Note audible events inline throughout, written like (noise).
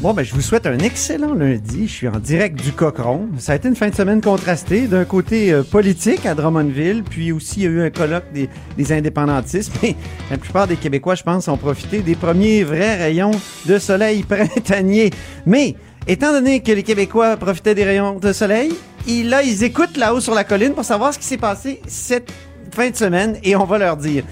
Bon, ben, je vous souhaite un excellent lundi. Je suis en direct du Cochon. Ça a été une fin de semaine contrastée. D'un côté euh, politique à Drummondville, puis aussi il y a eu un colloque des, indépendantistes. (laughs) Mais la plupart des Québécois, je pense, ont profité des premiers vrais rayons de soleil (laughs) printanier. Mais, étant donné que les Québécois profitaient des rayons de soleil, ils, là, ils écoutent là-haut sur la colline pour savoir ce qui s'est passé cette fin de semaine et on va leur dire.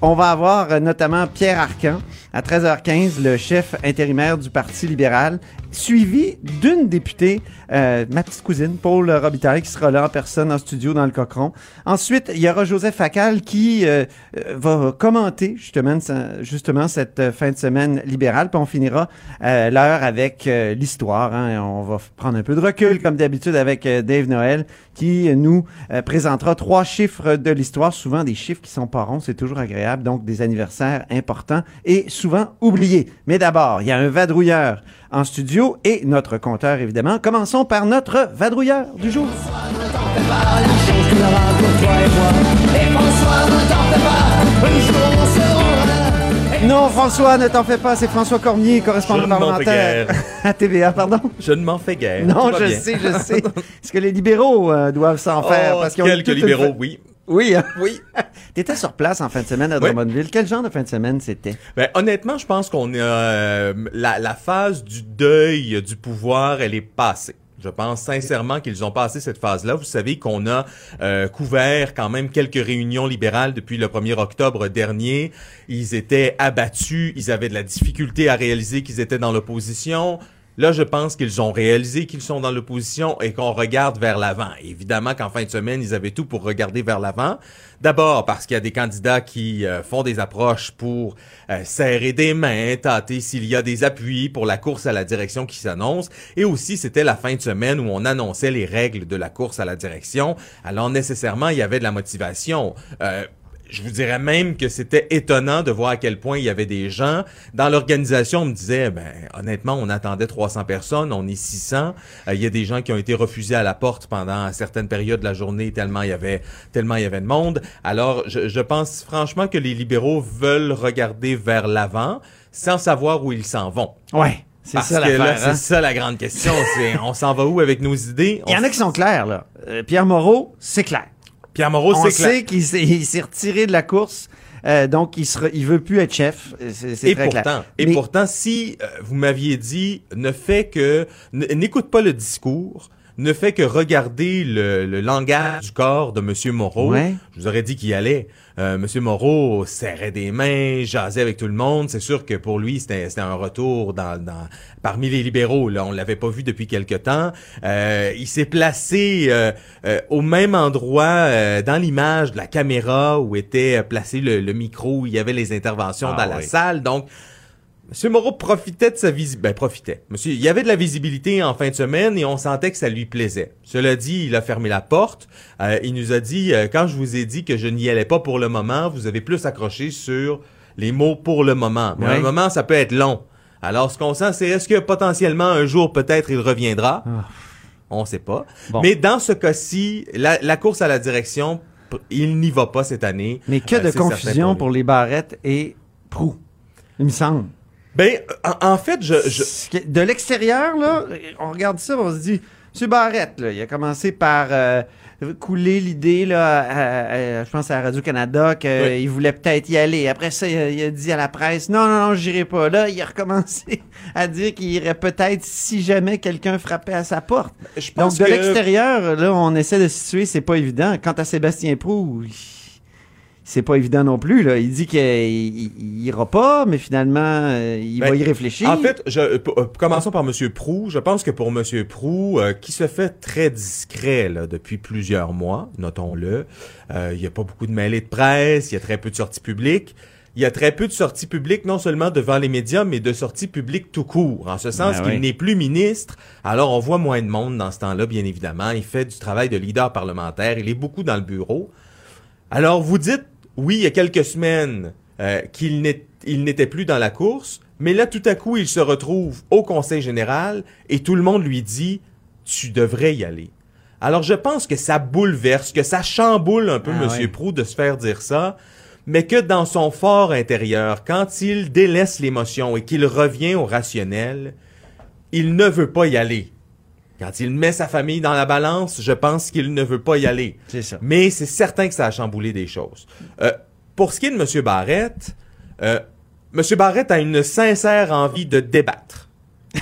On va avoir euh, notamment Pierre Arcan à 13h15, le chef intérimaire du Parti libéral, suivi d'une députée, euh, ma petite cousine, Paul Robitaille, qui sera là en personne en studio dans le Cochon. Ensuite, il y aura Joseph Facal qui euh, euh, va commenter justement, justement cette fin de semaine libérale. Puis on finira euh, l'heure avec euh, l'histoire. Hein. On va prendre un peu de recul, comme d'habitude, avec euh, Dave Noël, qui nous euh, présentera trois chiffres de l'histoire, souvent des chiffres qui sont pas ronds, c'est toujours agréable, donc des anniversaires importants et souvent oubliés. Mais d'abord, il y a un vadrouilleur en studio et notre compteur, évidemment. Commençons par notre vadrouilleur du jour. Non, François, ne t'en fais pas, c'est François Cormier, correspondant parlementaire (laughs) à TVA, pardon. Je ne m'en fais guère. Non, je bien. sais, je sais. (laughs) Est-ce que les libéraux euh, doivent s'en faire? Oh, Parce qu'ils ont quelques une libéraux, oui. Oui, hein? Oui. (laughs) T'étais sur place en fin de semaine à Oui. Drummondville. Quel genre de fin de semaine c'était? Ben, honnêtement, je pense qu'on est euh, la, la phase du deuil du pouvoir, elle est passée. Je pense sincèrement qu'ils ont passé cette phase-là. Vous savez qu'on a euh, couvert quand même quelques réunions libérales depuis le 1er octobre dernier. Ils étaient abattus, ils avaient de la difficulté à réaliser qu'ils étaient dans l'opposition. Là, je pense qu'ils ont réalisé qu'ils sont dans l'opposition et qu'on regarde vers l'avant. Évidemment qu'en fin de semaine, ils avaient tout pour regarder vers l'avant. D'abord parce qu'il y a des candidats qui euh, font des approches pour euh, serrer des mains, tâter s'il y a des appuis pour la course à la direction qui s'annonce. Et aussi, c'était la fin de semaine où on annonçait les règles de la course à la direction. Alors nécessairement, il y avait de la motivation. Euh, je vous dirais même que c'était étonnant de voir à quel point il y avait des gens. Dans l'organisation, on me disait, ben, honnêtement, on attendait 300 personnes, on est 600. Euh, il y a des gens qui ont été refusés à la porte pendant certaines périodes de la journée tellement il y avait, tellement il y avait de monde. Alors, je, je pense franchement que les libéraux veulent regarder vers l'avant sans savoir où ils s'en vont. Ouais. C'est Parce ça que là, l'affaire. c'est hein? ça la grande question. C'est, on s'en va où avec nos idées? (laughs) Il y en a qui sont clairs, là. Euh, Pierre Moreau, c'est clair. Pierre Moreau, On sait qu'il s'est, retiré de la course, euh, donc il, il veut plus être chef. Euh, C'est, très pourtant, clair. et Mais- pourtant, si euh, vous m'aviez dit ne fait que n'écoute pas le discours, ne fait que regarder le, le langage du corps de Monsieur Moreau, Ouais. je vous aurais dit qu'il y allait. Euh, Monsieur Moreau serrait des mains, jasait avec tout le monde. C'est sûr que pour lui, c'était un retour dans, dans parmi les libéraux. Là, on l'avait pas vu depuis quelque temps. Euh, il s'est placé euh, euh, au même endroit euh, dans l'image de la caméra où était placé le, le micro, où il y avait les interventions Ah dans la salle. Donc, Monsieur Moreau profitait de sa visibilité. Ben, profitait. Monsieur, il y avait de la visibilité en fin de semaine et on sentait que ça lui plaisait. Cela dit, il a fermé la porte. Euh, il nous a dit, euh, quand je vous ai dit que je n'y allais pas pour le moment, vous avez plus accroché sur les mots pour le moment. Mais un moment, ça peut être long. Alors, ce qu'on sent, c'est est-ce que potentiellement un jour, peut-être, il reviendra? Ah. On sait pas. Bon. Mais dans ce cas-ci, la, la course à la direction, il n'y va pas cette année. Mais que Euh, de confusion pour les barrettes et Prou. Il me semble. Ben, en, en fait, je, je, De l'extérieur, là, on regarde ça, on se dit, M. Barrette, là, il a commencé par euh, couler l'idée, là, à- à- je pense à Radio-Canada, qu'il Oui. voulait peut-être y aller. Après ça, il a, dit à la presse, non, non, non, j'irai pas. Là, il a recommencé (laughs) à dire qu'il irait peut-être si jamais quelqu'un frappait à sa porte. je Donc, pense de que... l'extérieur, là, on essaie de se situer, c'est pas évident. Quant à Sébastien Prou, il- c'est pas évident non plus, là. Il dit qu'il il- il ira pas, mais finalement, euh, il Ben, va y réfléchir. En fait, je, euh, euh, commençons par Monsieur Prou. Je pense que pour Monsieur Prou, euh, qui se fait très discret là, depuis plusieurs mois, notons-le, il y a pas beaucoup de mêlées de presse, il y a très peu de sorties publiques. il y a très peu de sorties publiques, non seulement devant les médias, mais de sorties publiques tout court, en ce sens Ben qu'il oui. n'est plus ministre. Alors, on voit moins de monde dans ce temps-là, bien évidemment. Il fait du travail de leader parlementaire. Il est beaucoup dans le bureau. Alors, vous dites, oui, il y a quelques semaines euh, qu'il n'était plus dans la course, mais là, tout à coup, il se retrouve au Conseil général et tout le monde lui dit, tu devrais y aller. Alors, je pense que ça bouleverse, que ça chamboule un peu Ah Monsieur ouais. Proux de se faire dire ça, mais que dans son fort intérieur, quand il délaisse l'émotion et qu'il revient au rationnel, il ne veut pas y aller. Quand il met sa famille dans la balance, je pense qu'il ne veut pas y aller. C'est ça. Mais c'est certain que ça a chamboulé des choses. Euh, pour ce qui est de M. Barrett, euh, M. Barrett a une sincère envie de débattre. (laughs)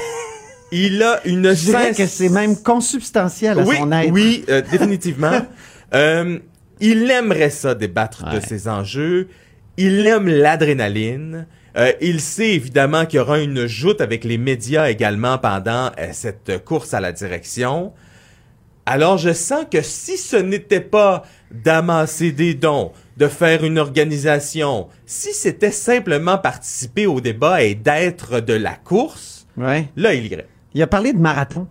Il a une Je dirais que c'est même consubstantiel à oui, son être. Oui, euh, définitivement. (laughs) Euh, il aimerait ça débattre de ces enjeux. Il aime l'adrénaline. Euh, il sait évidemment qu'il y aura une joute avec les médias également pendant euh, cette course à la direction. Alors je sens que si ce n'était pas d'amasser des dons, de faire une organisation, si c'était simplement participer au débat et d'être de la course, Ouais. là il irait. Il a parlé de marathon.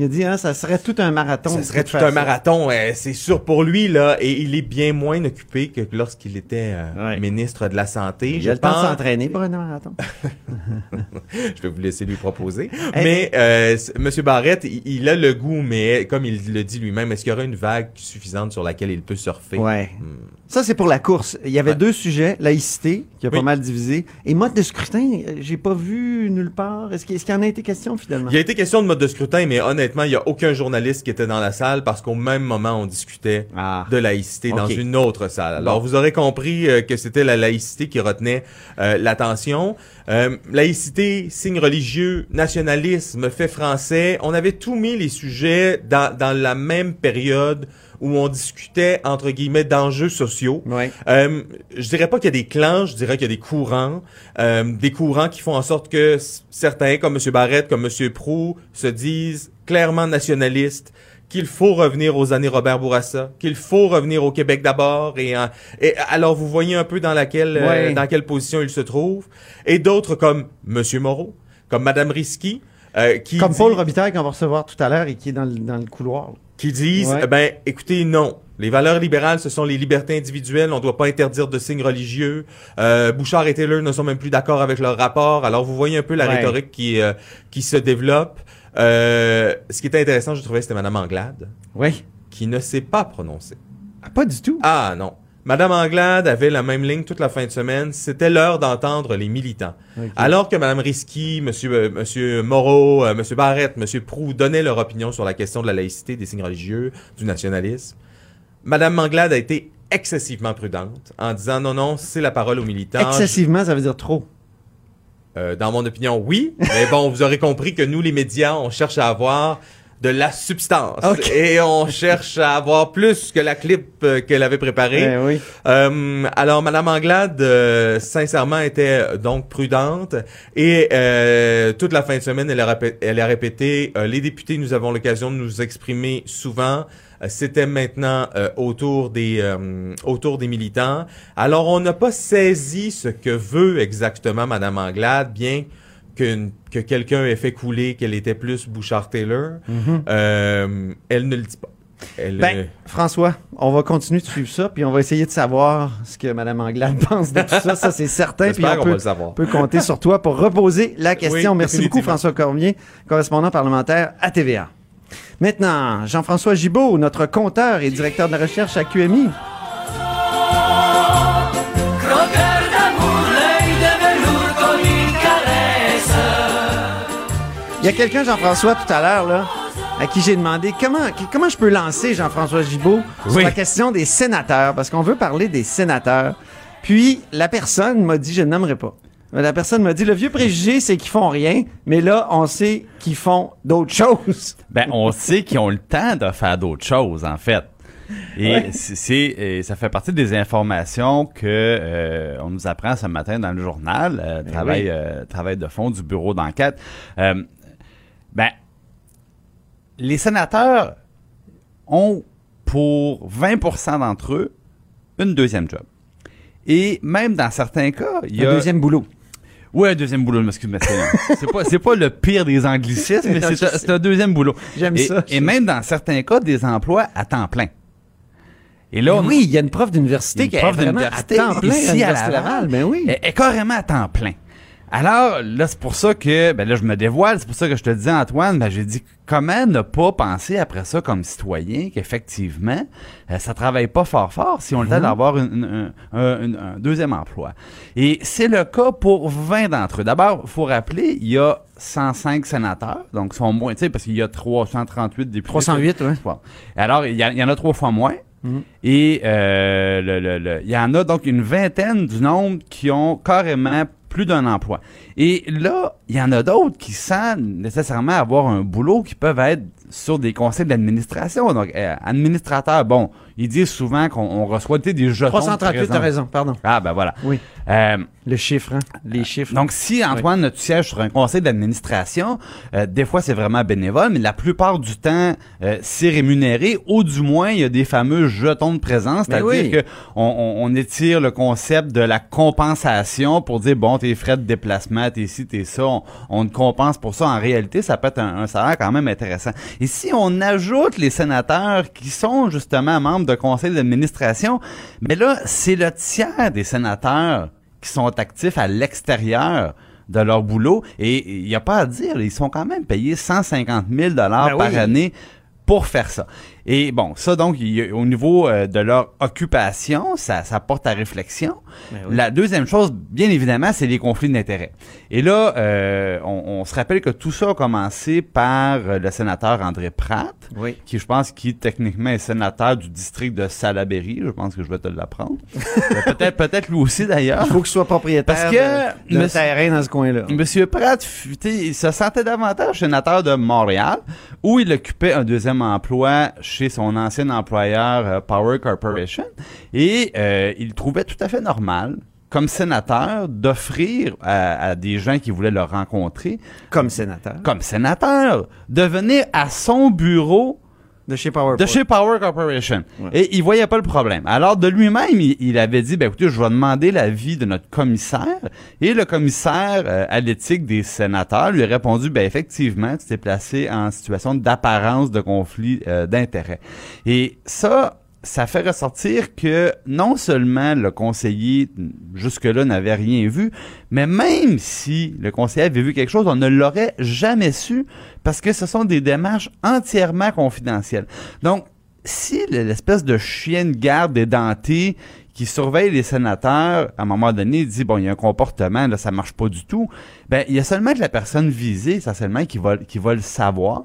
Il a dit, hein, ça serait tout un marathon. Ça serait tout un marathon, euh, c'est sûr pour lui là, et il est bien moins occupé que lorsqu'il était euh, Ouais. ministre de la santé. Il je a le temps de pense. s'entraîner pour un marathon. (laughs) Je vais vous laisser lui proposer. Hey. Mais euh, c- Monsieur Barrett, il, il a le goût, mais comme il le dit lui-même, est-ce qu'il y aura une vague suffisante sur laquelle il peut surfer? Ouais. Hmm. Ça, c'est pour la course. Il y avait Ouais. deux sujets. Laïcité, qui a Oui. pas mal divisé. Et mode de scrutin, j'ai pas vu nulle part. Est-ce qu'il qu'il en a été question, finalement? Il y a été question de mode de scrutin, mais honnêtement, il y a aucun journaliste qui était dans la salle parce qu'au même moment, on discutait Ah. de laïcité dans une autre salle. Alors, Bon. vous aurez compris euh, que c'était la laïcité qui retenait euh, l'attention. Euh, laïcité, signe religieux, nationalisme, fait français. On avait tout mis les sujets dans, dans la même période où on discutait, entre guillemets, d'enjeux sociaux. Ouais. Euh, je dirais pas qu'il y a des clans, je dirais qu'il y a des courants, euh, des courants qui font en sorte que certains, comme M. Barrett, comme M. Prou, se disent clairement nationalistes, qu'il faut revenir aux années Robert Bourassa, qu'il faut revenir au Québec d'abord, et, en- et alors vous voyez un peu dans laquelle, euh, dans quelle position il se trouve, et d'autres comme M. Moreau, comme Mme Risky, euh, qui Comme dit- Paul Robitaille qu'on va recevoir tout à l'heure et qui est dans le, dans le couloir. Qui disent, Ouais. eh ben, écoutez, non. Les valeurs libérales, ce sont les libertés individuelles. On ne doit pas interdire de signes religieux. Euh, Bouchard et Taylor ne sont même plus d'accord avec leur rapport. Alors, vous voyez un peu la Ouais. rhétorique qui, euh, qui se développe. Euh, ce qui était intéressant, je trouvais, c'était Madame Anglade, Oui. qui ne s'est pas prononcée. Ah, pas du tout. Ah non. Madame Anglade avait la même ligne toute la fin de semaine. C'était l'heure d'entendre les militants. Alors que Madame Risky, Monsieur, euh, Monsieur Moreau, euh, Monsieur Barrett, Monsieur Prou donnaient leur opinion sur la question de la laïcité, des signes religieux, du nationalisme, Madame Manglade a été excessivement prudente en disant non, non, c'est la parole aux militants. Excessivement, ça veut dire trop. Euh, dans mon opinion, oui. Mais bon, vous aurez compris que nous, les médias, on cherche à avoir de la substance. Ok. (laughs) Et on cherche à avoir plus que la clip euh, qu'elle avait préparée. Eh oui. Euh, alors, Madame Anglade, euh, sincèrement, était euh, donc prudente et euh, toute la fin de semaine, elle a, elle a répété euh, les députés, nous avons l'occasion de nous exprimer souvent. C'était maintenant euh, autour des euh, autour des militants. Alors, on n'a pas saisi ce que veut exactement Madame Anglade, bien qu'une- que quelqu'un ait fait couler qu'elle était plus Bouchard-Taylor. Euh, elle ne le dit pas. Elle, Mhm. Ben, euh, François, on va continuer de suivre ça, puis on va essayer de savoir ce que Mme Anglade (laughs) pense de tout ça. Ça, c'est certain. Puis on peut, va le savoir. on peut compter sur toi pour reposer la question. Oui, Merci beaucoup. François Cormier, correspondant parlementaire à TVA. Maintenant, Jean-François Gibault, notre compteur et directeur de la recherche à QMI. Y a quelqu'un, Jean-François, tout à l'heure, là, à qui j'ai demandé comment, comment je peux lancer Jean-François Gibault sur la question des sénateurs, parce qu'on veut parler des sénateurs. Puis, la personne m'a dit, je ne nommerai pas. La personne m'a dit, le vieux préjugé, c'est qu'ils font rien, mais là, on sait qu'ils font d'autres choses. Ben, on sait qu'ils ont le temps de faire d'autres choses, en fait. Et Ouais. c'est- ça fait partie des informations que euh, on nous apprend ce matin dans le journal, euh, Ben travail, oui. euh, travail de fond du bureau d'enquête. Ben, les sénateurs ont pour 20% d'entre eux une deuxième job. Et même dans certains cas, il y Un a... deuxième boulot. Oui, un deuxième boulot, je m'excuse, mais (laughs) c'est pas, c'est pas le pire des anglicismes, mais c'est un- un deuxième boulot. J'aime ça. Et même dans certains cas, des emplois à temps plein. Et là, on- oui, il y a une prof d'université qui est prof à temps plein ici à Laval. Oui. est, est carrément à temps plein. Alors, là, c'est pour ça que, ben là, je me dévoile, c'est pour ça que je te disais, Antoine, ben, j'ai dit, comment ne pas penser après ça comme citoyen qu'effectivement, euh, ça travaille pas fort fort si on a le temps d'avoir une- une- un, deuxième emploi? Et c'est le cas pour 20 d'entre eux. D'abord, il faut rappeler, il y a 105 sénateurs, donc ils sont moins, tu sais, parce qu'il y a 338 députés. 308, ouais. Bon. Alors, il y, a- il y en a trois fois moins. Et euh, le- le- le- il y en a donc une vingtaine du nombre qui ont carrément plus d'un emploi. Et là, il y en a d'autres qui, sans nécessairement avoir un boulot, qui peuvent être sur des conseils d'administration. Donc, euh, administrateurs, bon, ils disent souvent qu'on on reçoit des jetons. de 338, t'as raison, pardon. Ah, ben voilà. Oui. Euh, Le chiffre, hein? Les chiffres. donc, si Antoine, tu sièges sur un conseil d'administration, euh, des fois c'est vraiment bénévole, mais la plupart du temps, euh, c'est rémunéré, ou du moins, il y a des fameux jetons de présence, c'est-à-dire oui. que on, on- on étire le concept de la compensation pour dire, bon, tes frais de déplacement, t'es ci, t'es ça, on, on te compense pour ça. En réalité, ça peut être un, un salaire quand même intéressant. Et si on ajoute les sénateurs qui sont justement membres de conseils d'administration, mais là, c'est le tiers des sénateurs qui sont actifs à l'extérieur de leur boulot et il n'y a pas à dire, ils sont quand même payés 150 000 dollars Ben par oui. année pour faire ça. Et bon, ça donc, il y a- au niveau euh, de leur occupation, ça, ça porte à réflexion. Ben oui. La deuxième chose, bien évidemment, c'est les conflits d'intérêts. Et là, euh, on, on se rappelle que tout ça a commencé par euh, le sénateur André Pratt, Oui. qui je pense qui techniquement est sénateur du district de Salaberry. Je pense que je vais te l'apprendre. Peut-être, peut-être lui aussi d'ailleurs. Il faut qu'il soit propriétaire Parce que de, de monsieur- terrain dans ce coin-là. Monsieur Pratt, il se sentait davantage sénateur de Montréal, où il occupait un deuxième emploi chez son ancien employeur euh, Power Corporation, et euh, il trouvait tout à fait normal, comme sénateur, d'offrir à, à des gens qui voulaient le rencontrer, Comme sénateur. comme sénateur, de venir à son bureau De chez PowerPoint. de chez Power Corporation. Ouais. Et il voyait pas le problème. Alors, de lui-même, il, il avait dit, ben écoutez, je vais demander l'avis de notre commissaire. Et le commissaire euh, à l'éthique des sénateurs lui a répondu, ben effectivement, tu t'es placé en situation d'apparence de conflit euh, d'intérêt. Et ça, ça fait ressortir que non seulement le conseiller jusque-là n'avait rien vu, mais même si le conseiller avait vu quelque chose, on ne l'aurait jamais su parce que ce sont des démarches entièrement confidentielles. Donc, si l'espèce de chien de garde édenté qui surveille les sénateurs, à un moment donné, dit, bon, il y a un comportement, là, ça marche pas du tout, ben, il y a seulement que la personne visée, essentiellement, qui va, qui va le savoir.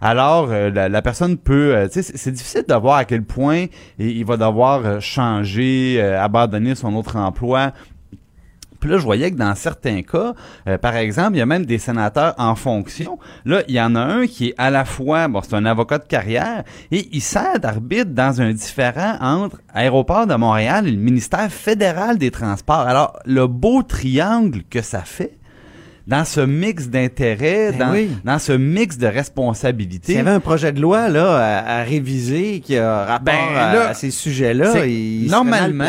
Alors, euh, la, personne peut, euh, tu sais, c'est- c'est difficile de voir à quel point il, il va devoir euh, changer, euh, abandonner son autre emploi. Puis là, je voyais que dans certains cas, euh, par exemple, il y a même des sénateurs en fonction. Là, il y en a un qui est à la fois, bon, c'est un avocat de carrière, et il sert d'arbitre dans un différent entre Aéroport de Montréal et le ministère fédéral des Transports. Alors, le beau triangle que ça fait, dans ce mix d'intérêts, Ben dans, oui. dans ce mix de responsabilités. S'il y avait un projet de loi là, à, à réviser qui a rapport Ben, à, là, à ces sujets-là, il mal normalement,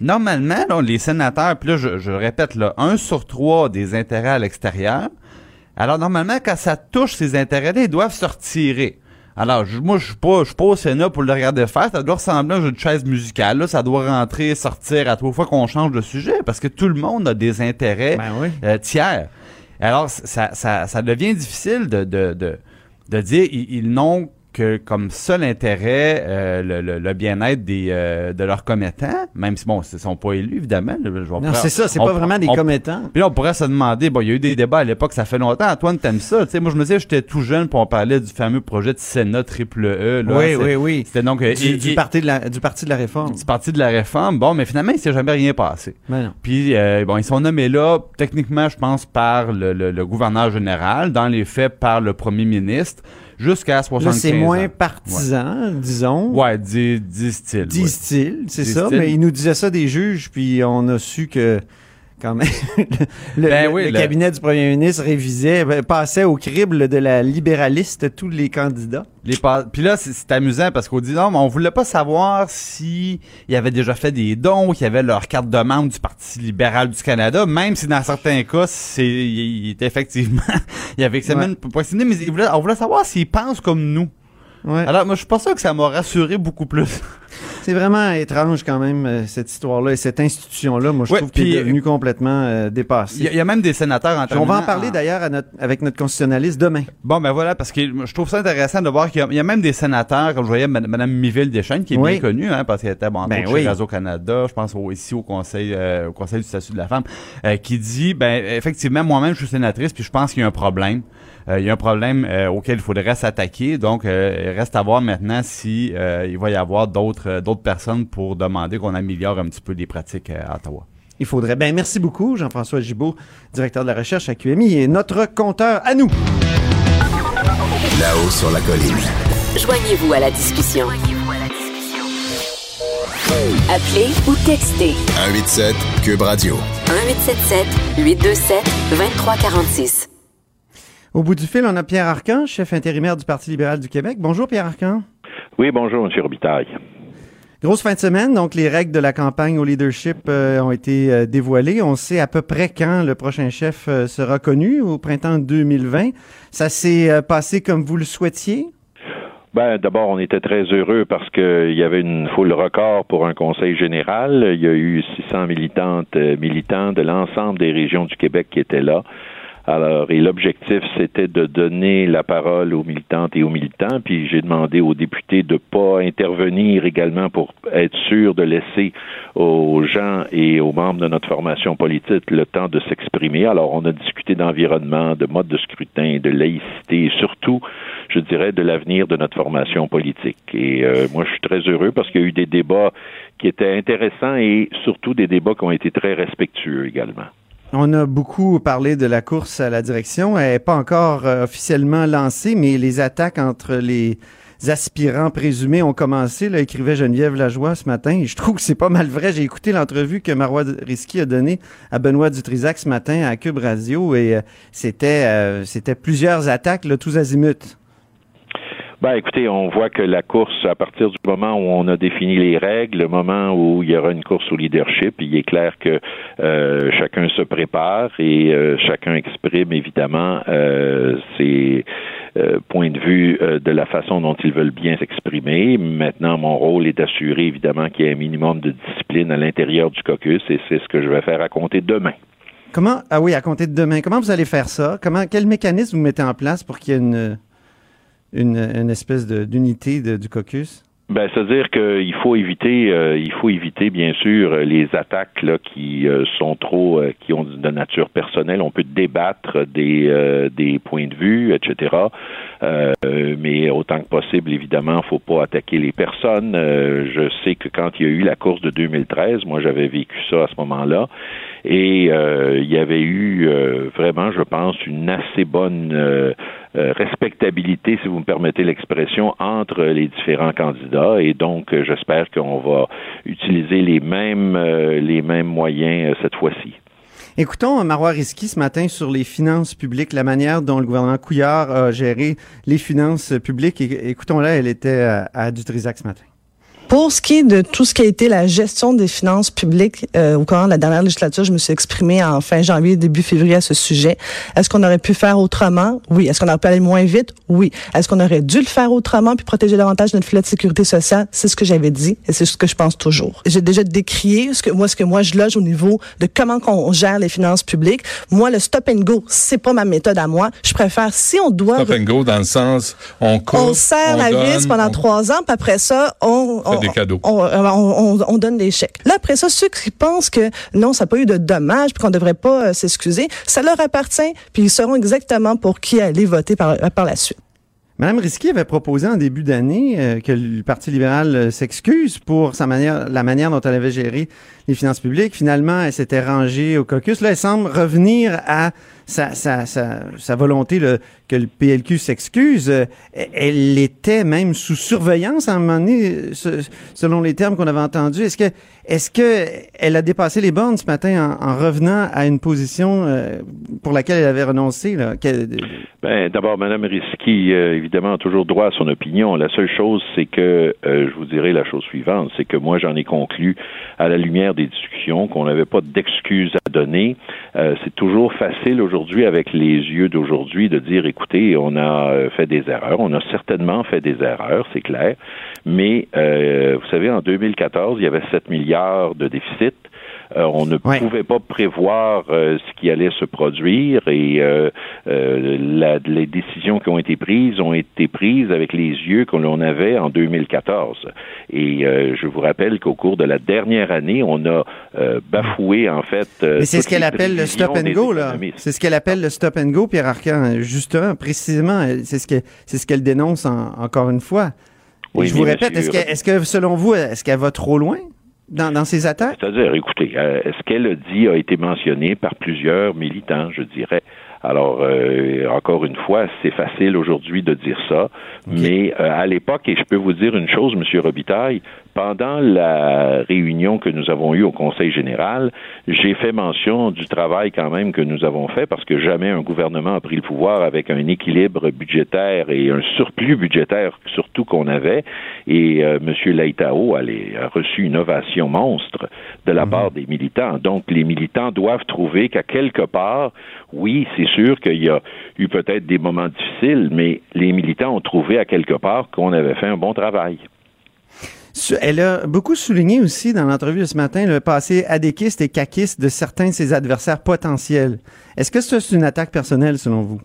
normalement là, les sénateurs, puis là, je, je répète, là, un sur trois des intérêts à l'extérieur. Alors, normalement, quand ça touche ces intérêts-là, ils doivent se retirer. Alors, je- moi, je suis pas, je suis pas au Sénat pour le regarder faire. Ça doit ressembler à une chaise musicale. Là, ça doit rentrer, sortir à trois fois qu'on change de sujet, parce que tout le monde a des intérêts Ben oui. euh, tiers. Alors, ça, ça, ça devient difficile de, de, de, de dire ils, ils n'ont que comme seul intérêt euh, le, le- le bien-être des euh, de leurs commettants, même si bon, ils sont pas élus évidemment. Je Non, c'est ça, c'est pas vraiment des on- commettants. Puis là, on pourrait se demander, bon, il y a eu des débats à l'époque, ça fait longtemps. Antoine, t'aimes ça? Tu sais, moi, je me disais, j'étais tout jeune, puis on parlait du fameux projet de Sénat triple E. Là, Oui, oui, oui. C'était donc euh, Du, et- du et- parti de la, du parti de la réforme. du parti de la réforme. Bon, mais finalement, il s'est jamais rien passé. Ben non. Puis, bon, ils sont nommés là, techniquement, je pense, par le, le- le gouverneur général, dans les faits, par le premier ministre, jusqu'à 75 Là, c'est moins ans. partisan, disons. Ouais, dis- disent-ils. ouais. Disent-ils, c'est ça. Mais ils nous disaient ça des juges, puis on a su que quand même. (laughs) le Ben le- oui, le le- cabinet du premier ministre révisait, ben, passait au crible de la libéraliste tous les candidats. Les Puis là, c'est amusant parce qu'on dit non, mais on voulait pas savoir si ils avaient déjà fait des dons, qu'ils avaient leur carte de membre du Parti libéral du Canada, même si dans certains cas, c'est il était effectivement, (laughs) il y avait examiné Ouais. mais ils voulaient- on voulait savoir s'ils pensent comme nous. Ouais. Alors, moi, je suis pas sûr que ça m'a rassuré beaucoup plus. (laughs) C'est vraiment étrange quand même, euh, cette histoire-là et cette institution-là. Moi, je Ouais, trouve qu'elle est devenue complètement euh, dépassée. Il y, a- il y a même des sénateurs en on va en parler en- d'ailleurs notre- avec notre constitutionnaliste demain. Bon, ben voilà, parce que je trouve ça intéressant de voir qu'il y a, il y a même des sénateurs, comme je voyais Mme Madame Miville Deschênes, qui est Oui. bien connue, hein, parce qu'elle était bon, Ben oui. chez Radio-Canada, je pense au- ici au Conseil euh, au Conseil du statut de la femme, euh, qui dit, ben effectivement, moi-même, je suis sénatrice, puis je pense qu'il y a un problème. Euh, il y a un problème euh, auquel il faudrait s'attaquer. Donc, euh, il reste à voir maintenant si euh, il va y avoir d'autres euh, d'autres personnes pour demander qu'on améliore un petit peu les pratiques euh, à Ottawa. Il faudrait. Ben, merci beaucoup, Jean-François Gibault, directeur de la recherche à QMI et notre compteur à nous. Là-haut sur la colline. Joignez-vous à la discussion. Appelez ou textez 187 Cube Radio. 1877 827 2346. Au bout du fil, on a Pierre Arcan, chef intérimaire du Parti libéral du Québec. Bonjour, Pierre Arcan. Oui, bonjour, M. Robitaille. Grosse fin de semaine, donc les règles de la campagne au leadership euh, ont été euh, dévoilées. On sait à peu près quand le prochain chef euh, sera connu, au printemps 2020. Ça s'est passé comme vous le souhaitiez? Ben, d'abord, on était très heureux parce qu'il y avait une foule record pour un conseil général. Il y a eu 600 militantes, militants de l'ensemble des régions du Québec qui étaient là. Alors, et l'objectif, c'était de donner la parole aux militantes et aux militants. Puis j'ai demandé aux députés de pas intervenir également pour être sûr de laisser aux gens et aux membres de notre formation politique le temps de s'exprimer. Alors, on a discuté d'environnement, de mode de scrutin, de laïcité et surtout, je dirais, de l'avenir de notre formation politique. Et euh, moi, je suis très heureux parce qu'il y a eu des débats qui étaient intéressants et surtout des débats qui ont été très respectueux également. On a beaucoup parlé de la course à la direction. Elle n'est pas encore euh, officiellement lancée, mais les attaques entre les aspirants présumés ont commencé, là, écrivait Geneviève Lajoie ce matin. Je trouve que c'est pas mal vrai. J'ai écouté l'entrevue que Marois Risky a donnée à Benoît Dutrisac ce matin à Cube Radio et euh, c'était euh, c'était plusieurs attaques, là, tous azimuts. Ben, écoutez, on voit que la course, à partir du moment où on a défini les règles, le moment où il y aura une course au leadership, il est clair que euh, chacun se prépare et euh, chacun exprime évidemment euh, ses euh, points de vue euh, de la façon dont ils veulent bien s'exprimer. Maintenant, mon rôle est d'assurer évidemment qu'il y ait un minimum de discipline à l'intérieur du caucus et c'est ce que je vais faire à compter demain. Comment? Ah oui, à compter de demain, comment vous allez faire ça? Comment quel mécanisme vous mettez en place pour qu'il y ait une une, une espèce de- d'unité du caucus Ben, c'est-à-dire qu'il faut éviter, euh, il faut éviter bien sûr les attaques là qui euh, sont trop, euh, qui ont de nature personnelle. On peut débattre des euh, des points de vue, etc. Euh, mais autant que possible, évidemment, faut pas attaquer les personnes. Je sais que quand il y a eu la course de 2013, moi j'avais vécu ça à ce moment-là, et il y avait eu vraiment, je pense, une assez bonne respectabilité, si vous me permettez l'expression, entre les différents candidats. Et donc, euh, j'espère qu'on va utiliser les mêmes euh, moyens euh, cette fois-ci. Écoutons Marois Risky ce matin sur les finances publiques, la manière dont le gouvernement Couillard a géré les finances publiques. Écoutons-la, elle était à, à ce matin. Pour ce qui est de tout ce qui a été la gestion des finances publiques euh, au cours de la dernière législature, je me suis exprimée en fin janvier, début février à ce sujet. Est-ce qu'on aurait pu faire autrement? Oui. Est-ce qu'on aurait pu aller moins vite? Oui. Est-ce qu'on aurait dû le faire autrement puis protéger davantage notre filet de sécurité sociale? C'est ce que j'avais dit et c'est ce que je pense toujours. J'ai déjà décrié ce que moi, ce que moi je loge au niveau de comment qu'on gère les finances publiques. Moi, le stop and go, c'est pas ma méthode à moi. Je préfère, si on doit Stop and go dans le sens, on coupe, on serre la donne, vis pendant on- trois ans, puis après ça, on, on, des cadeaux. on, on, on- on donne des chèques. Là, après ça, ceux qui pensent que non, ça n'a pas eu de dommages, puis qu'on devrait pas euh, s'excuser, ça leur appartient, puis ils sauront exactement pour qui aller voter par, par la suite. Madame Risky avait proposé en début d'année euh, que le Parti libéral euh, s'excuse pour sa manière, la manière dont elle avait géré les finances publiques. Finalement, elle s'était rangée au caucus. Là, elle semble revenir à sa, sa, sa, volonté que le PLQ s'excuse, euh, elle était même sous surveillance à un moment donné, selon les termes qu'on avait entendus. Est-ce que, est-ce que elle a dépassé les bornes ce matin en, en revenant à une position euh, pour laquelle elle avait renoncé? Là, qu'elle- Ben, d'abord, Mme Risky, euh, évidemment, a toujours droit à son opinion. La seule chose, c'est que, euh, je vous dirais la chose suivante, c'est que moi, j'en ai conclu, à la lumière des discussions, qu'on n'avait pas d'excuses à donner. Euh, c'est toujours facile aujourd'hui, avec les yeux d'aujourd'hui, de dire, écoutez, on a euh, fait des erreurs. On a certainement fait des erreurs, c'est clair. Mais, euh, vous savez, en 2014, il y avait 7 milliards de déficit. Euh, on ne Ouais. pouvait pas prévoir euh, ce qui allait se produire et euh, euh, la- les décisions qui ont été prises ont été prises avec les yeux que l'on avait en 2014. Et euh, je vous rappelle qu'au cours de la dernière année, on a euh, bafoué en fait. euh, Mais c'est ce qu'elle appelle le stop and go, là. C'est ce qu'elle appelle le stop and go, Pierre Arcan. Justement, précisément, c'est ce que c'est ce qu'elle dénonce en- encore une fois. Et Oui, je vous répète, est-ce que, est-ce que selon vous, est-ce qu'elle va trop loin? Dans, dans ses attaques? C'est-à-dire, écoutez, euh, ce qu'elle a dit a été mentionné par plusieurs militants, je dirais. Alors, euh, encore une fois, c'est facile aujourd'hui de dire ça, mais euh, à l'époque, et je peux vous dire une chose, Monsieur Robitaille, pendant la réunion que nous avons eue au Conseil général, j'ai fait mention du travail quand même que nous avons fait, parce que jamais un gouvernement a pris le pouvoir avec un équilibre budgétaire et un surplus budgétaire surtout qu'on avait, et euh, Monsieur Laitao a, reçu une ovation monstre de la part des militants. Donc, les militants doivent trouver qu'à quelque part, oui, c'est sûr qu'il y a eu peut-être des moments difficiles, mais les militants ont trouvé à quelque part qu'on avait fait un bon travail. Elle a beaucoup souligné aussi dans l'entrevue de ce matin le passé adéquiste et caquiste de certains de ses adversaires potentiels. Est-ce que ça, c'est une attaque personnelle selon vous?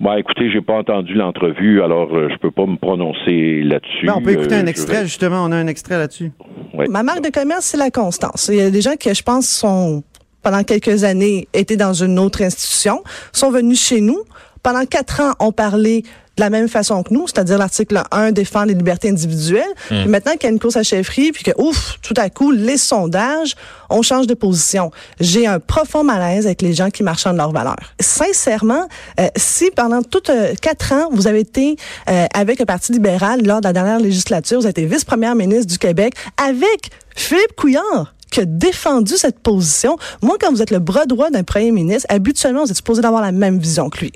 Bon, écoutez, j'ai pas entendu l'entrevue, alors euh, je peux pas me prononcer là-dessus. Ben, on peut écouter Euh, un je extrait, vais- justement. On a un extrait là-dessus. Ouais. Ma marque de commerce, c'est la constance. Il y a des gens qui, je pense, sont pendant quelques années étaient dans une autre institution, sont venus chez nous. Pendant quatre ans, ont parlé de la même façon que nous, c'est-à-dire l'article 1 défend les libertés individuelles. Puis maintenant qu'il y a une course à chefferie, puis que, ouf, tout à coup, les sondages, on change de position. J'ai un profond malaise avec les gens qui marchandent leurs valeurs. Sincèrement, euh, si pendant toutes euh, quatre ans, vous avez été euh, avec le Parti libéral lors de la dernière législature, vous avez été vice-première ministre du Québec avec Philippe Couillard, qui a défendu cette position. Moi, quand vous êtes le bras droit d'un premier ministre, habituellement, vous êtes supposé d'avoir la même vision que lui.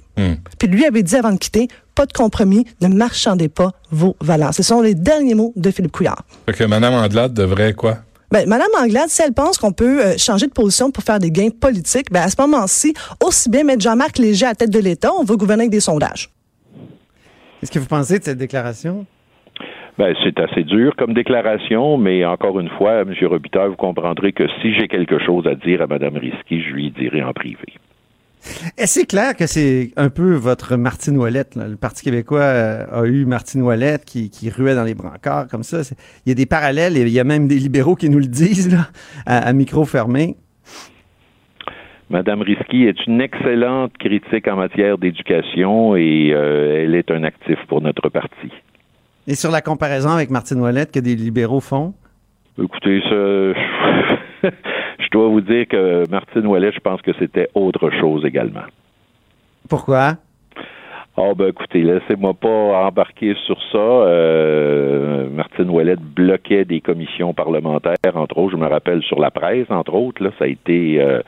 Puis lui avait dit avant de quitter, pas de compromis, ne marchandez pas vos valeurs. Ce sont les derniers mots de Philippe Couillard. Fait que Mme Andelade devrait quoi? Ben, Madame Anglade, si elle pense qu'on peut euh, changer de position pour faire des gains politiques, ben, à ce moment-ci, aussi bien mettre Jean-Marc Léger à la tête de l'État, on va gouverner avec des sondages. Qu'est-ce que vous pensez de cette déclaration? Ben, c'est assez dur comme déclaration, mais encore une fois, M. Robitaille, vous comprendrez que si j'ai quelque chose à dire à Mme Risky, je lui dirai en privé. Et c'est clair que c'est un peu votre Martine Ouellette. là. Le Parti québécois euh, a eu Martine Ouellette qui, qui ruait dans les brancards comme ça. Il y a des parallèles et il y a même des libéraux qui nous le disent là, à, à micro fermé. Madame Risky est une excellente critique en matière d'éducation et euh, elle est un actif pour notre parti. Et sur la comparaison avec Martine Ouellette que des libéraux font, Écoutez, ça, (laughs) je dois vous dire que Martine Ouellet, je pense que c'était autre chose également. pourquoi? Ah ben écoutez, laissez-moi pas embarquer sur ça. Euh, Martine Ouellet bloquait des commissions parlementaires, entre autres, je me rappelle sur la presse, entre autres, là, ça a été euh,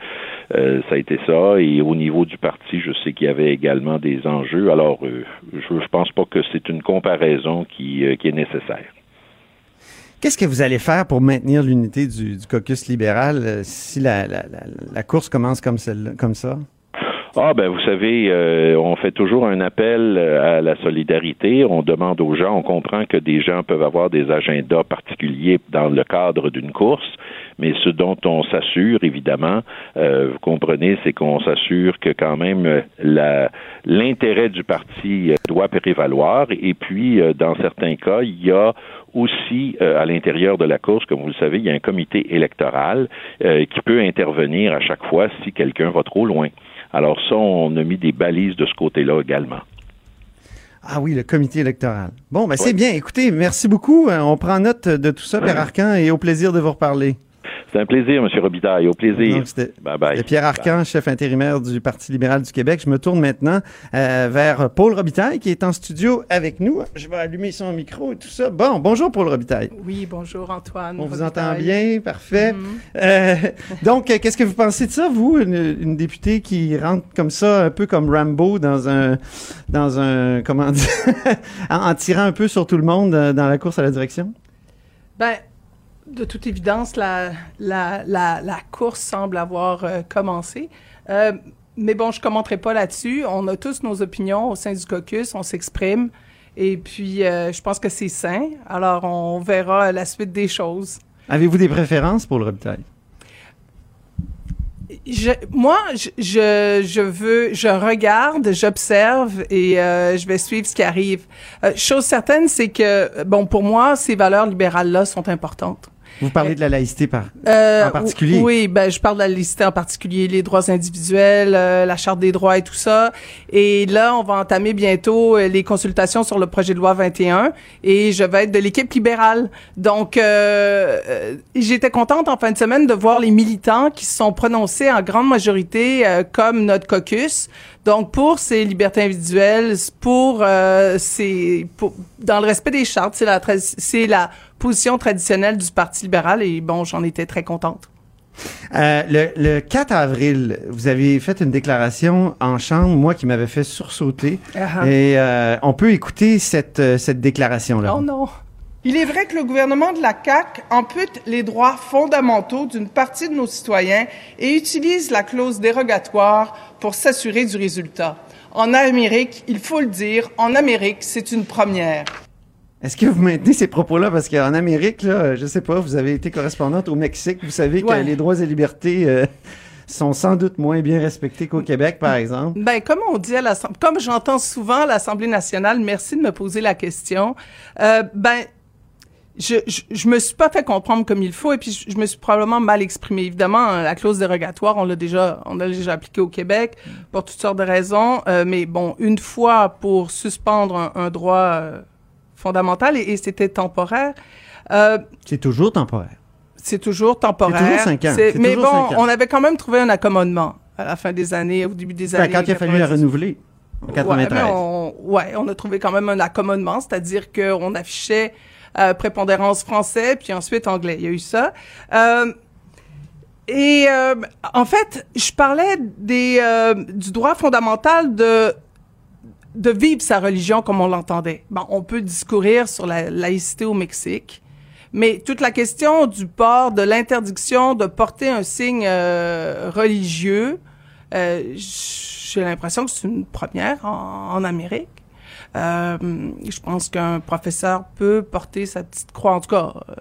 euh, ça a été ça. Et au niveau du parti, je sais qu'il y avait également des enjeux. Alors, euh, je, je pense pas que c'est une comparaison qui, euh, qui est nécessaire. Qu'est-ce que vous allez faire pour maintenir l'unité du, du caucus libéral si la, la, la, la course commence comme, celle comme ça? Ah ben vous savez, euh, on fait toujours un appel euh, à la solidarité. On demande aux gens, on comprend que des gens peuvent avoir des agendas particuliers dans le cadre d'une course, mais ce dont on s'assure, évidemment, euh, vous comprenez, c'est qu'on s'assure que quand même euh, l'intérêt du parti euh, doit prévaloir. Et puis, euh, dans certains cas, il y a aussi euh, à l'intérieur de la course, comme vous le savez, il y a un comité électoral euh, qui peut intervenir à chaque fois si quelqu'un va trop loin. Alors ça, on a mis des balises de ce côté-là également. Ah oui, le comité électoral. Bon, ben c'est bien. Écoutez, merci beaucoup. Euh, On prend note de tout ça, Père Arcan, et au plaisir de vous reparler. C'est un plaisir, M. Robitaille. Au plaisir. Donc, Bye bye. Pierre Arcan, chef intérimaire du Parti libéral du Québec. Je me tourne maintenant euh, vers Paul Robitaille, qui est en studio avec nous. Je vais allumer son micro et tout ça. Bon, bonjour Paul Robitaille. Oui, bonjour Antoine. On vous entend bien, parfait. Mhm. Euh, donc, euh, qu'est-ce que vous pensez de ça, vous, une, une députée qui rentre comme ça, un peu comme Rambo dans un, dans un, comment dire, (laughs) en, en tirant un peu sur tout le monde dans la course à la direction? Ben, de toute évidence, la, la, la, la course semble avoir euh, commencé. Euh, mais bon, je commenterai pas là-dessus. On a tous nos opinions au sein du caucus, on s'exprime. Et puis, euh, je pense que c'est sain. Alors, on verra la suite des choses. Avez-vous des préférences pour le Robitaille? Je, moi, je, je, je veux, je regarde, j'observe et euh, je vais suivre ce qui arrive. Euh, chose certaine, c'est que, bon, pour moi, ces valeurs libérales-là sont importantes. Vous parlez de la laïcité par, Euh, en particulier. Oui, ben je parle de la laïcité en particulier, les droits individuels, euh, la charte des droits et tout ça. Et là, on va entamer bientôt euh, les consultations sur le projet de loi 21 et je vais être de l'équipe libérale. Donc, euh, euh, j'étais contente en fin de semaine de voir les militants qui se sont prononcés en grande majorité euh, comme notre caucus. Donc, pour ces libertés individuelles, pour euh, ces, pour- dans le respect des chartes, c'est la, c'est la position traditionnelle du Parti libéral et bon, j'en étais très contente. Euh, le, le 4 avril, vous avez fait une déclaration en chambre, moi qui m'avais fait sursauter. Et euh, on peut écouter cette, euh, cette déclaration-là. Oh non. Il est vrai que le gouvernement de la CAQ ampute les droits fondamentaux d'une partie de nos citoyens et utilise la clause dérogatoire pour s'assurer du résultat. En Amérique, il faut le dire, en Amérique, c'est une première. Est-ce que vous maintenez ces propos-là? Parce qu'en Amérique, là, je sais pas, vous avez été correspondante au Mexique. Vous savez Ouais. que les droits et libertés euh, sont sans doute moins bien respectés qu'au Québec, par exemple. Ben, comme on dit à l'Assemblée, comme j'entends souvent à l'Assemblée nationale, merci de me poser la question. Euh, ben, je, je, je me suis pas fait comprendre comme il faut et puis je, je me suis probablement mal exprimé. Évidemment, la clause dérogatoire, on l'a déjà, on l'a déjà appliquée au Québec pour toutes sortes de raisons. euh, mais bon, une fois pour suspendre un, un droit euh, fondamental et, et c'était temporaire. Euh, C'est toujours temporaire. c'est toujours temporaire. C'est toujours cinq ans. C'est- Mais bon, ans. on avait quand même trouvé un accommodement à la fin des années, au début des Ben, années. quand il a fallu la 90. renouveler, en 93. Ouais, on, ouais, on a trouvé quand même un accommodement, c'est-à-dire qu'on affichait euh, prépondérance français, puis ensuite anglais. Il y a eu ça. Euh, et euh, en fait, je parlais des, du droit fondamental de de vivre sa religion comme on l'entendait. Bon, on peut discourir sur la laïcité au Mexique, mais toute la question du port, de l'interdiction de porter un signe euh, religieux, euh, j'ai l'impression que c'est une première en, en Amérique. Euh, je pense qu'un professeur peut porter sa petite croix, en tout cas euh,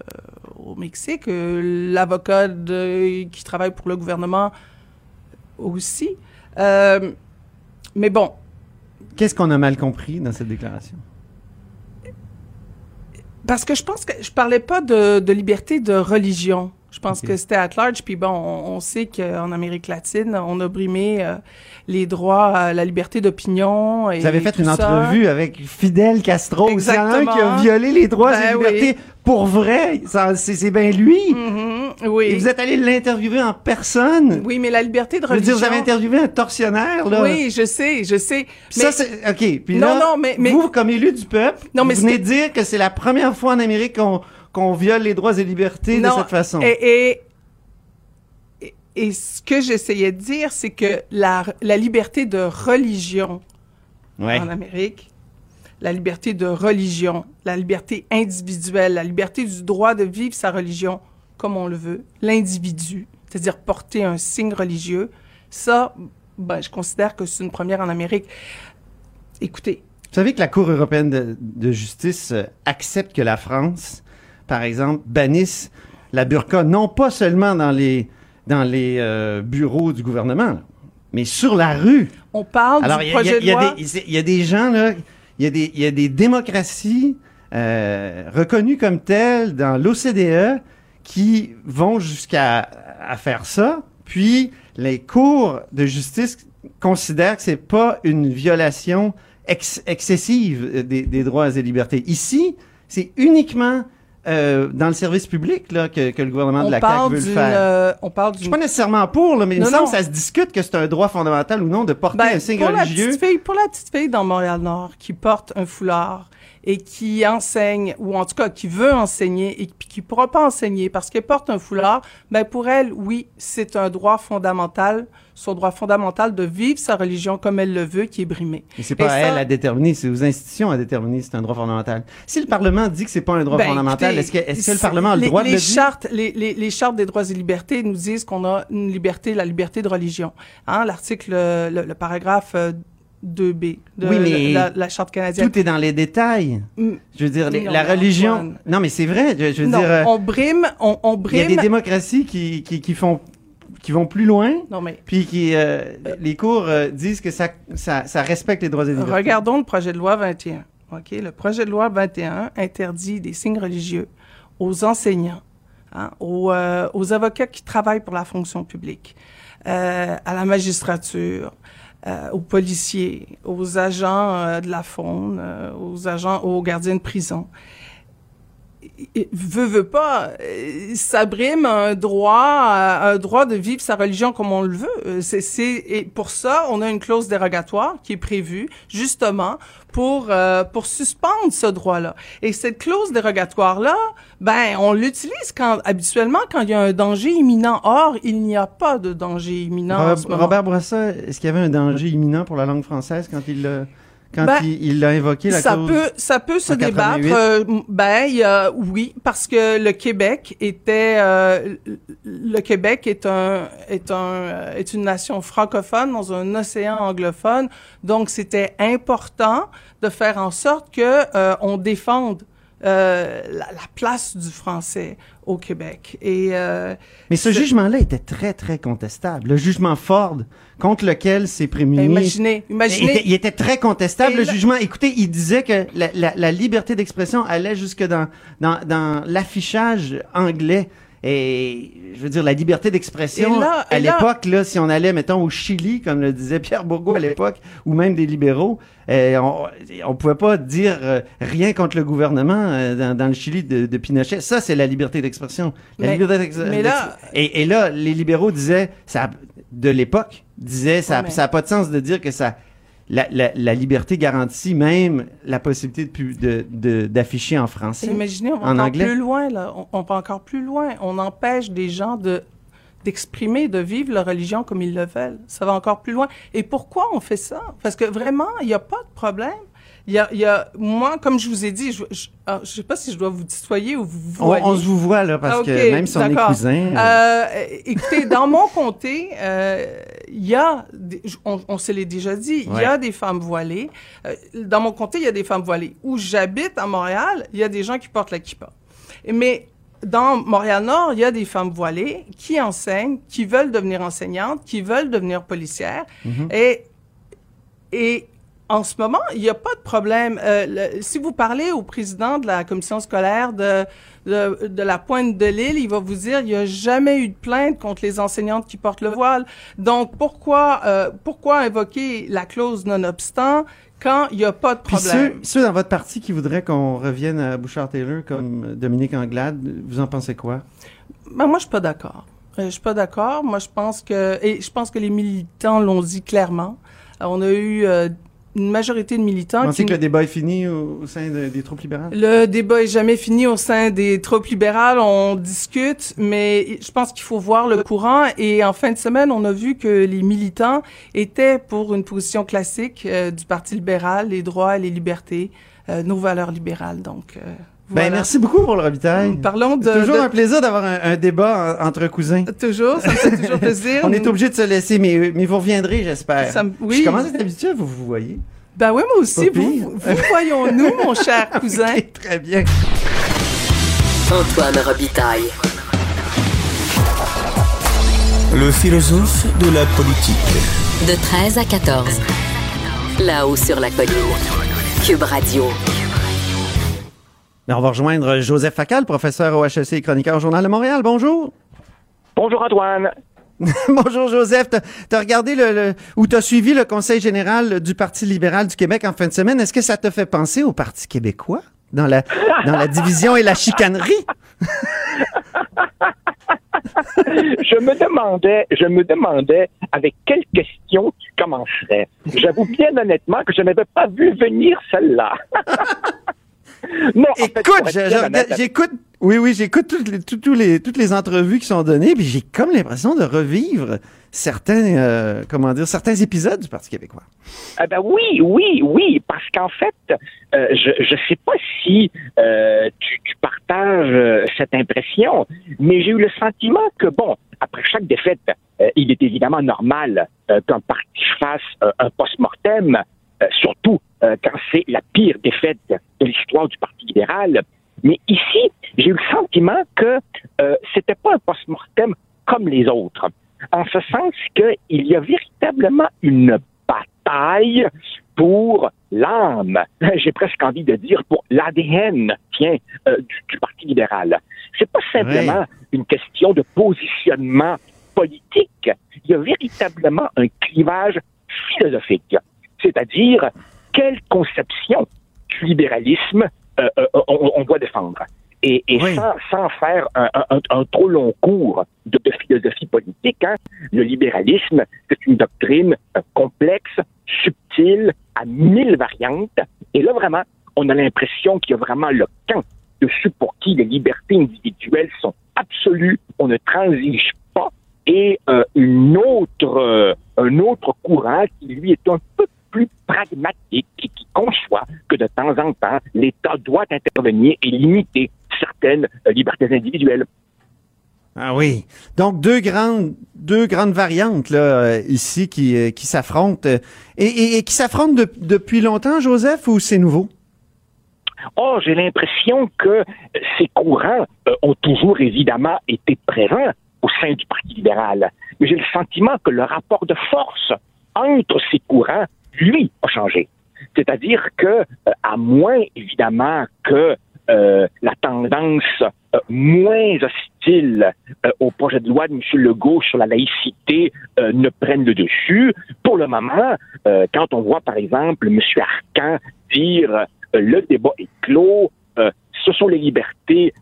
au Mexique. Euh, L'avocat qui travaille pour le gouvernement aussi. Euh, mais bon, Qu'est-ce qu'on a mal compris dans cette déclaration? Parce que je pense que je parlais pas de, de liberté de religion. Je pense que c'était at large. Puis bon, on, on sait qu'en Amérique latine, on a brimé euh, les droits à la liberté d'opinion. Et Vous avez fait une ça. entrevue avec Fidel Castro. A un qui a violé les droits et Ben libertés pour vrai. C'est c'est bien lui. Mhm, oui. Et vous êtes allé l'interviewer en personne. Oui, mais la liberté de Je veux dire, religion. vous avez interviewé un tortionnaire, là. Oui, je sais, je sais. Puis Mais- ça, c'est... OK. Puis Non, là, non, mais- mais- vous, comme élu du peuple, Non, mais vous venez c'est- dire que c'est la première fois en Amérique qu'on qu'on viole les droits et libertés de cette façon. Et, et, et, et ce que j'essayais de dire, c'est que la, la liberté de religion Ouais. en Amérique, la liberté de religion, la liberté individuelle, la liberté du droit de vivre sa religion comme on le veut, l'individu, c'est-à-dire porter un signe religieux, ça, ben, je considère que c'est une première en Amérique. Écoutez, Vous savez que la Cour européenne de, de justice euh, accepte que la France, par exemple, bannisse la burqa non pas seulement dans les, dans les euh, bureaux du gouvernement, là, mais sur la rue. on parle Alors, du il y, a- il y projet a- de loi. il y a des gens, là, il y a des, il y a des démocraties euh, reconnues comme telles dans l'OCDE qui vont jusqu'à à faire ça, puis les cours de justice considèrent que c'est pas une violation ex- excessive des, des droits et libertés. Ici, c'est uniquement euh, dans le service public là, que, que le gouvernement de On la CAQ parle veut le d'une, faire. euh, on parle Je suis pas nécessairement pour, là, mais il me Non, semble non. que ça se discute que c'est un droit fondamental ou non de porter Ben, un signe pour la religieux. petite fille, pour la petite fille dans Montréal-Nord qui porte un foulard et qui enseigne, ou en tout cas qui veut enseigner et qui pourra pas enseigner parce qu'elle porte un foulard, ben pour elle, oui, c'est un droit fondamental, son droit fondamental de vivre sa religion comme elle le veut, qui est brimé. Mais c'est pas Et à ça- elle à déterminer, c'est aux institutions à déterminer si c'est un droit fondamental. Si le Parlement dit que c'est pas un droit Ben, fondamental, est-ce que, est-ce que le Parlement a le les- droit de les le dire? chartes, les, les, les chartes des droits et libertés nous disent qu'on a une liberté, la liberté de religion. Hein, L'article, le, le paragraphe euh, 2B de Oui, mais la, la charte canadienne. Tout est dans les détails. Mm. Je veux dire, les- Non, la religion. Antoine. Non, mais c'est vrai. Je, je veux non, dire, euh, on brime, on, on il y a brime. des démocraties qui, qui, qui font, qui vont plus loin, Non, mais puis qui, euh, les cours euh, disent que ça, ça, ça respecte les droits et libertés. regardons le projet de loi 21. OK? Le projet de loi 21 interdit des signes religieux aux enseignants, hein, aux, euh, aux avocats qui travaillent pour la fonction publique, euh, à la magistrature, euh, aux policiers, aux agents euh, de la faune, euh, aux agents, aux gardiens de prison. Veut veut pas euh, ça brime un droit euh, un droit de vivre sa religion comme on le veut. Euh, c'est c'est et pour ça on a une clause dérogatoire qui est prévue justement pour euh, pour suspendre ce droit-là. Et cette clause dérogatoire là ben on l'utilise quand habituellement quand il y a un danger imminent. Or il n'y a pas de danger imminent en Robert, ce moment. Robert est-ce qu'il y avait un danger imminent pour la langue française quand il l'a, quand Ben, il, il l'a invoqué, la ça peut ça peut se débattre 88? euh, ben il y a- oui parce que le Québec était euh, le- Québec est un est un euh, est une nation francophone dans un océan anglophone donc c'était important de faire en sorte que euh, on défende euh, la, la place du français au Québec et euh, Mais ce c'est- jugement-là était très, très contestable. Le jugement Ford, contre lequel s'est prémuni. imaginez Il imaginez était, il était très contestable, Et le là- jugement. Écoutez, il disait que la, la- la liberté d'expression allait jusque dans, dans, dans l'affichage anglais. Et je veux dire, la liberté d'expression, à l'époque, là, si on allait, mettons, au Chili, comme le disait Pierre Bourgault à l'époque, ou même des libéraux, euh, on, on pouvait pas dire euh, rien contre le gouvernement euh, dans, dans le Chili de, de Pinochet. Ça, c'est la liberté d'expression. La Mais- liberté d'ex- mais là- d'ex- et, et là, les libéraux disaient, ça, de l'époque, disaient, ça Ouais, mais- n'a pas de sens de dire que ça, la, la, la liberté garantit même la possibilité de pu- de, de, d'afficher en français. Imaginez, on va En encore anglais? plus loin, là. On, on va encore plus loin. On empêche des gens de d'exprimer, de vivre leur religion comme ils le veulent. Ça va encore plus loin. Et pourquoi on fait ça? Parce que vraiment, il n'y a pas de problème. Il y a, il y a, moi, comme je vous ai dit, je, je, ah, je sais pas si je dois vous tutoyer ou vous On, voyez. on se vous voit, là, parce Ah, que même si on est cousins. euh, Euh, écoutez, dans mon comté, euh, il y a, des- on, on se l'est déjà dit, il y a des femmes voilées. Dans mon comté, il y a des femmes voilées. Où j'habite à Montréal, il y a des gens qui portent la kippa. Mais dans Montréal-Nord, il y a des femmes voilées qui enseignent, qui veulent devenir enseignantes, qui veulent devenir policières. Et, et en ce moment, il n'y a pas de problème. Euh, le- si vous parlez au président de la commission scolaire de, de, de la pointe de l'île, il va vous dire il n'y a jamais eu de plainte contre les enseignantes qui portent le voile. Donc, pourquoi, euh, pourquoi invoquer la clause non-obstant quand il n'y a pas de Puis problème? ceux, ceux dans votre parti qui voudraient qu'on revienne à Bouchard-Taylor comme Dominique Anglade, vous en pensez quoi? Ben, moi, je suis pas d'accord. Euh, je suis pas d'accord. Moi, je pense que et je pense que les militants l'ont dit clairement. On a eu euh, une majorité de militants Vous pensez qui que le débat est fini au, au sein de- des troupes libérales? le débat est jamais fini au sein des troupes libérales. On discute, mais je pense qu'il faut voir le courant. Et en fin de semaine, on a vu que les militants étaient pour une position classique euh, du Parti libéral, les droits et les libertés, euh, nos valeurs libérales. Donc, euh, Ben, merci beaucoup pour le ravitail. Parlons de, C'est toujours de- un plaisir d'avoir un, un débat en- entre cousins. toujours, ça me fait toujours (laughs) plaisir. On est obligé de se laisser, mais, mais vous reviendrez, j'espère. Ça me- oui. Je commence à être habitué, vous vous voyez. Ben oui, moi aussi. Vous, vous, voyons-nous, mon cher (laughs) cousin? Très bien. Antoine Robitaille. Le philosophe de la politique. De 13 à 14. Là-haut sur la colline. Cube Radio. Ben, on va rejoindre Joseph Facal, professeur au HEC et chroniqueur au Journal de Montréal. Bonjour. Bonjour Antoine. (laughs) Bonjour Joseph. Tu as regardé le, le- ou tu as suivi le Conseil général du Parti libéral du Québec en fin de semaine. Est-ce que ça te fait penser au Parti québécois? dans la, dans la division et la chicanerie? (laughs) je me demandais, je me demandais avec quelle question tu commencerais. J'avoue bien honnêtement que je n'avais pas vu venir celle-là. (laughs) non, écoute, j'écoute, oui, oui, j'écoute toutes les, tous les, toutes les entrevues qui sont données, puis j'ai comme l'impression de revivre certains, euh, comment dire, certains épisodes du Parti québécois. Ah ben oui, oui, oui, parce qu'en fait, euh, je ne sais pas si euh, tu, tu, partages cette impression, mais j'ai eu le sentiment que, bon, après chaque défaite, il est évidemment normal qu'un parti fasse un post-mortem, surtout quand c'est la pire défaite de l'histoire du Parti libéral. Mais ici, j'ai eu le sentiment que euh, c'était pas un post-mortem comme les autres en ce sens qu'il y a véritablement une bataille pour l'âme, (laughs) j'ai presque envie de dire pour l'ADN, tiens, euh, du, Parti libéral. C'est pas simplement une question de positionnement politique. Il y a véritablement un clivage philosophique, c'est-à-dire quelle conception du libéralisme euh, euh, on, doit défendre. Et, sans, faire un, trop long cours de, philosophie politique, hein, le libéralisme, c'est une doctrine euh, complexe, subtile, à mille variantes. Et là, vraiment, on a l'impression qu'il y a vraiment le camp de ceux pour qui les libertés individuelles sont absolues, on ne transige pas, et une autre, un autre courant qui, lui, est un peu plus pragmatique et qui conçoit que de temps en temps, l'État doit intervenir et limiter certaines euh, libertés individuelles. Ah oui. Donc deux grandes deux grandes variantes là euh, ici qui, euh, qui s'affrontent et, qui s'affrontent depuis longtemps, Joseph, ou c'est nouveau? Oh, j'ai l'impression que ces courants ont toujours évidemment été présents au sein du Parti libéral, mais j'ai le sentiment que le rapport de force entre ces courants, lui, a changé. C'est-à-dire que, à moins évidemment que euh, la tendance euh, moins hostile euh, au projet de loi de M. Legault sur la laïcité ne prenne le dessus. Pour le moment, quand on voit par exemple M. Arcan dire le débat est clos, ce sont les libertés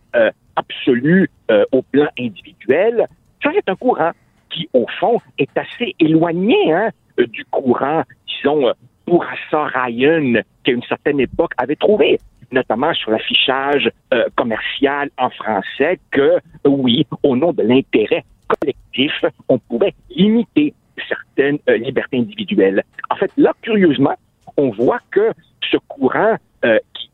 absolues au plan individuel, ça c'est un courant qui, au fond, est assez éloigné hein, du courant, disons, pour Ryan, qui à une certaine époque avait trouvé notamment sur l'affichage euh, commercial en français, que oui, au nom de l'intérêt collectif, on pouvait limiter certaines euh, libertés individuelles. En fait, là, curieusement, on voit que ce courant euh, qui,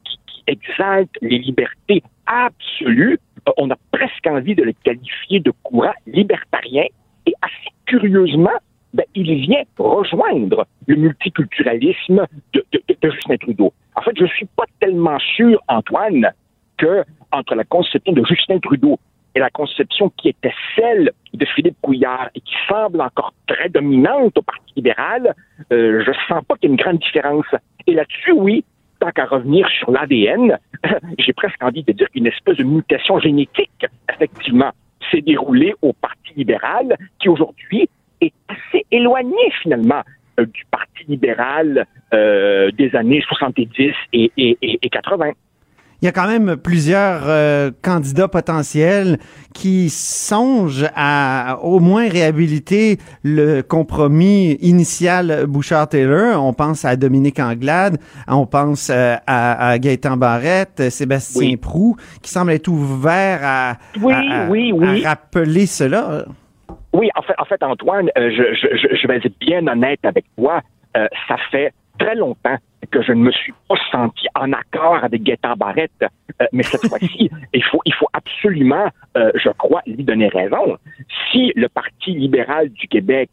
exalte les libertés absolues, on a presque envie de le qualifier de courant libertarien, et assez curieusement, ben, il vient rejoindre le multiculturalisme de, de, de Justin Trudeau. En fait, je suis pas tellement sûr, Antoine, que entre la conception de Justin Trudeau et la conception qui était celle de Philippe Couillard et qui semble encore très dominante au Parti libéral, euh, je sens pas qu'il y ait une grande différence. Et là-dessus, oui, tant qu'à revenir sur l'ADN, (laughs) j'ai presque envie de dire qu'une espèce de mutation génétique, effectivement, s'est déroulée au Parti libéral, qui aujourd'hui est assez éloigné finalement euh, du Parti libéral euh, des années 70 et, et, et, 80 il y a quand même plusieurs euh, candidats potentiels qui songent à au moins réhabiliter le compromis initial Bouchard-Taylor. On pense à Dominique Anglade, on pense à, à Gaëtan Barrette, Sébastien oui. Prou, qui semble être ouvert à, oui, oui, oui. à rappeler cela. Oui, en fait, en fait Antoine, euh, je, je, je, vais être bien honnête avec toi. Euh, ça fait très longtemps que je ne me suis pas senti en accord avec Gaétan Barrette, euh, mais cette (laughs) fois-ci, il faut, il faut absolument, je crois, lui donner raison. Si le Parti libéral du Québec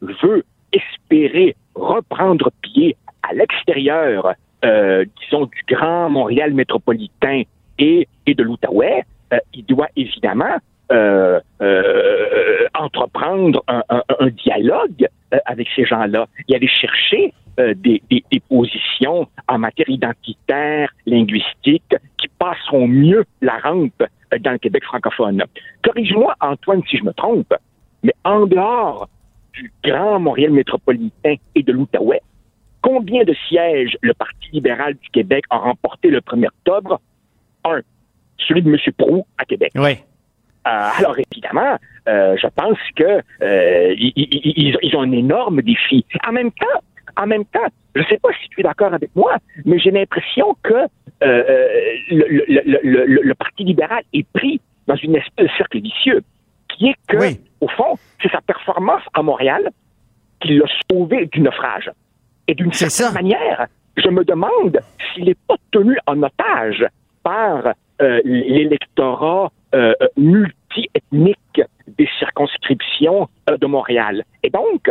veut espérer reprendre pied à l'extérieur, disons, du grand Montréal métropolitain et, et de l'Outaouais, il doit évidemment euh, euh, entreprendre un, un, un dialogue euh, avec ces gens-là et aller chercher euh, des, des, des, positions en matière identitaire, linguistique, qui passeront mieux la rampe dans le Québec francophone. Corrige-moi, Antoine, si je me trompe, mais en dehors du Grand Montréal métropolitain et de l'Outaouais, Combien de sièges le Parti libéral du Québec a remporté le 1er octobre? Un. Celui de M. Prou à Québec. Oui. Euh, alors évidemment, euh, je pense que euh, ils, ils- ils ont un énorme défi. En même temps, en même temps, je ne sais pas si tu es d'accord avec moi, mais j'ai l'impression que euh, le, le- le- le- le- le Parti libéral est pris dans une espèce de cercle vicieux, qui est que, au fond, c'est sa performance à Montréal qui l'a sauvé du naufrage. Et d'une certaine manière, je me demande s'il n'est pas tenu en otage par l'électorat euh, euh, multi-ethnique des circonscriptions euh, de Montréal. Et donc,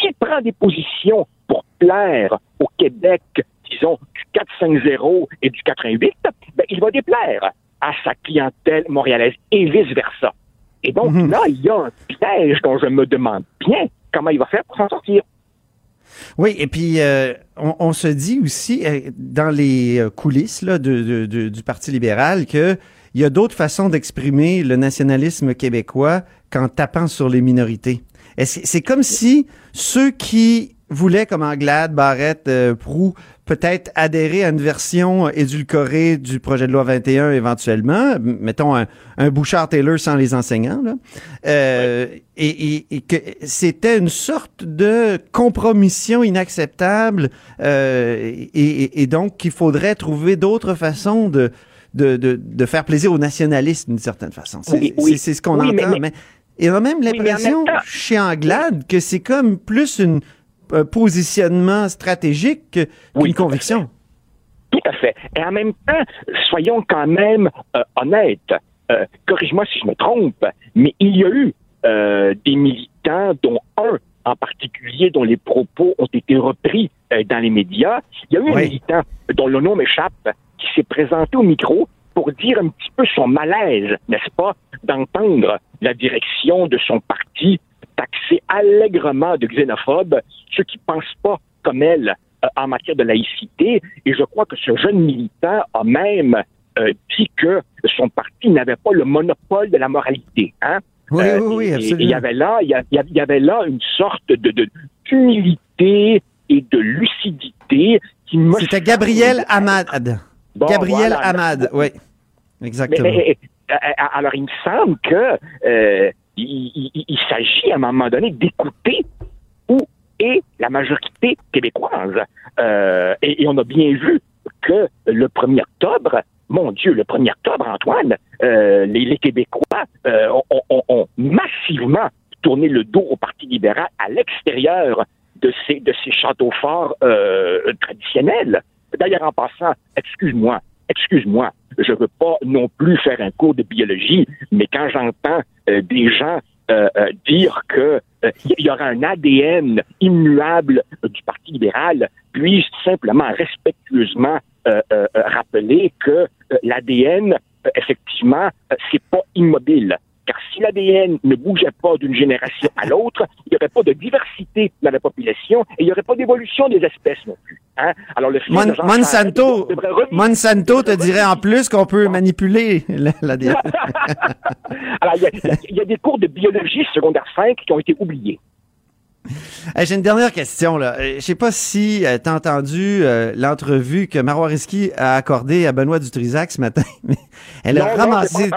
s'il prend des positions pour plaire au Québec, disons, du 4-5-0 et du 88, ben, il va déplaire à sa clientèle montréalaise et vice-versa. Et donc, là, il y a un piège dont je me demande bien comment il va faire pour s'en sortir. Oui, et puis euh, on, on se dit aussi euh, dans les coulisses là, de, de- de- du Parti libéral que il y a d'autres façons d'exprimer le nationalisme québécois qu'en tapant sur les minorités. C'est comme si ceux qui voulaient, comme Anglade, Barrette, euh, Proux, peut-être adhérer à une version édulcorée du projet de loi 21 éventuellement, mettons un, Bouchard-Taylor sans les enseignants, là, euh, et, que c'était une sorte de compromission inacceptable euh, et donc qu'il faudrait trouver d'autres façons de, de, de, de faire plaisir aux nationalistes d'une certaine façon. C'est Oui, ce qu'on Oui, entend. mais- Mais, et on a même l'impression chez Anglade que c'est comme plus une, un positionnement stratégique que- qu'une conviction. Tout à fait. Et en même temps, soyons quand même euh, honnêtes. Euh, Corrige-moi si je me trompe, mais il y a eu euh, des militants, dont un en particulier, dont les propos ont été repris euh, dans les médias. Il y a eu un Oui. militant dont le nom m'échappe, qui s'est présenté au micro pour dire un petit peu son malaise, n'est-ce pas, d'entendre la direction de son parti taxer allègrement de xénophobe ceux qui pensent pas comme elle euh, en matière de laïcité. Et je crois que ce jeune militant a même euh, dit que son parti n'avait pas le monopole de la moralité. Hein? Oui, Euh, oui, oui, absolument. Il y avait là, il y y avait une sorte de d'humilité et de lucidité qui me C'était Gabriel Hamad. Bon, Gabriel voilà. Hamad, oui. Exactement. Mais, mais, euh, euh, alors, il me semble que euh, il, il- il s'agit à un moment donné d'écouter où est la majorité québécoise. Euh, et, et on a bien vu que le 1er octobre, mon Dieu, le 1er octobre, Antoine, euh, les, les Québécois ont, ont- ont massivement tourné le dos au Parti libéral à l'extérieur de ces, de ces châteaux forts traditionnels. D'ailleurs, en passant, excuse-moi, excuse-moi, je veux pas non plus faire un cours de biologie, mais quand j'entends euh, des gens euh, euh, dire que euh, il y aura un ADN immuable du Parti libéral, puis simplement respectueusement rappeler que l'ADN, effectivement, c'est pas immobile? Car si l'ADN ne bougeait pas d'une génération à l'autre, il n'y aurait pas de diversité dans la population et il n'y aurait pas d'évolution des espèces non plus. Hein? Alors le Mon- de Monsanto, Monsanto te dirait en plus qu'on peut manipuler la- l'ADN. (laughs) Alors, il y, a, il y a des cours de biologie secondaire 5 qui ont été oubliés. Hey, J'ai une dernière question. Là. Euh, Je sais pas si tu as entendu euh, l'entrevue que Marois a accordée à Benoît Dutrisac ce matin. (laughs) elle, a Non, ramassé.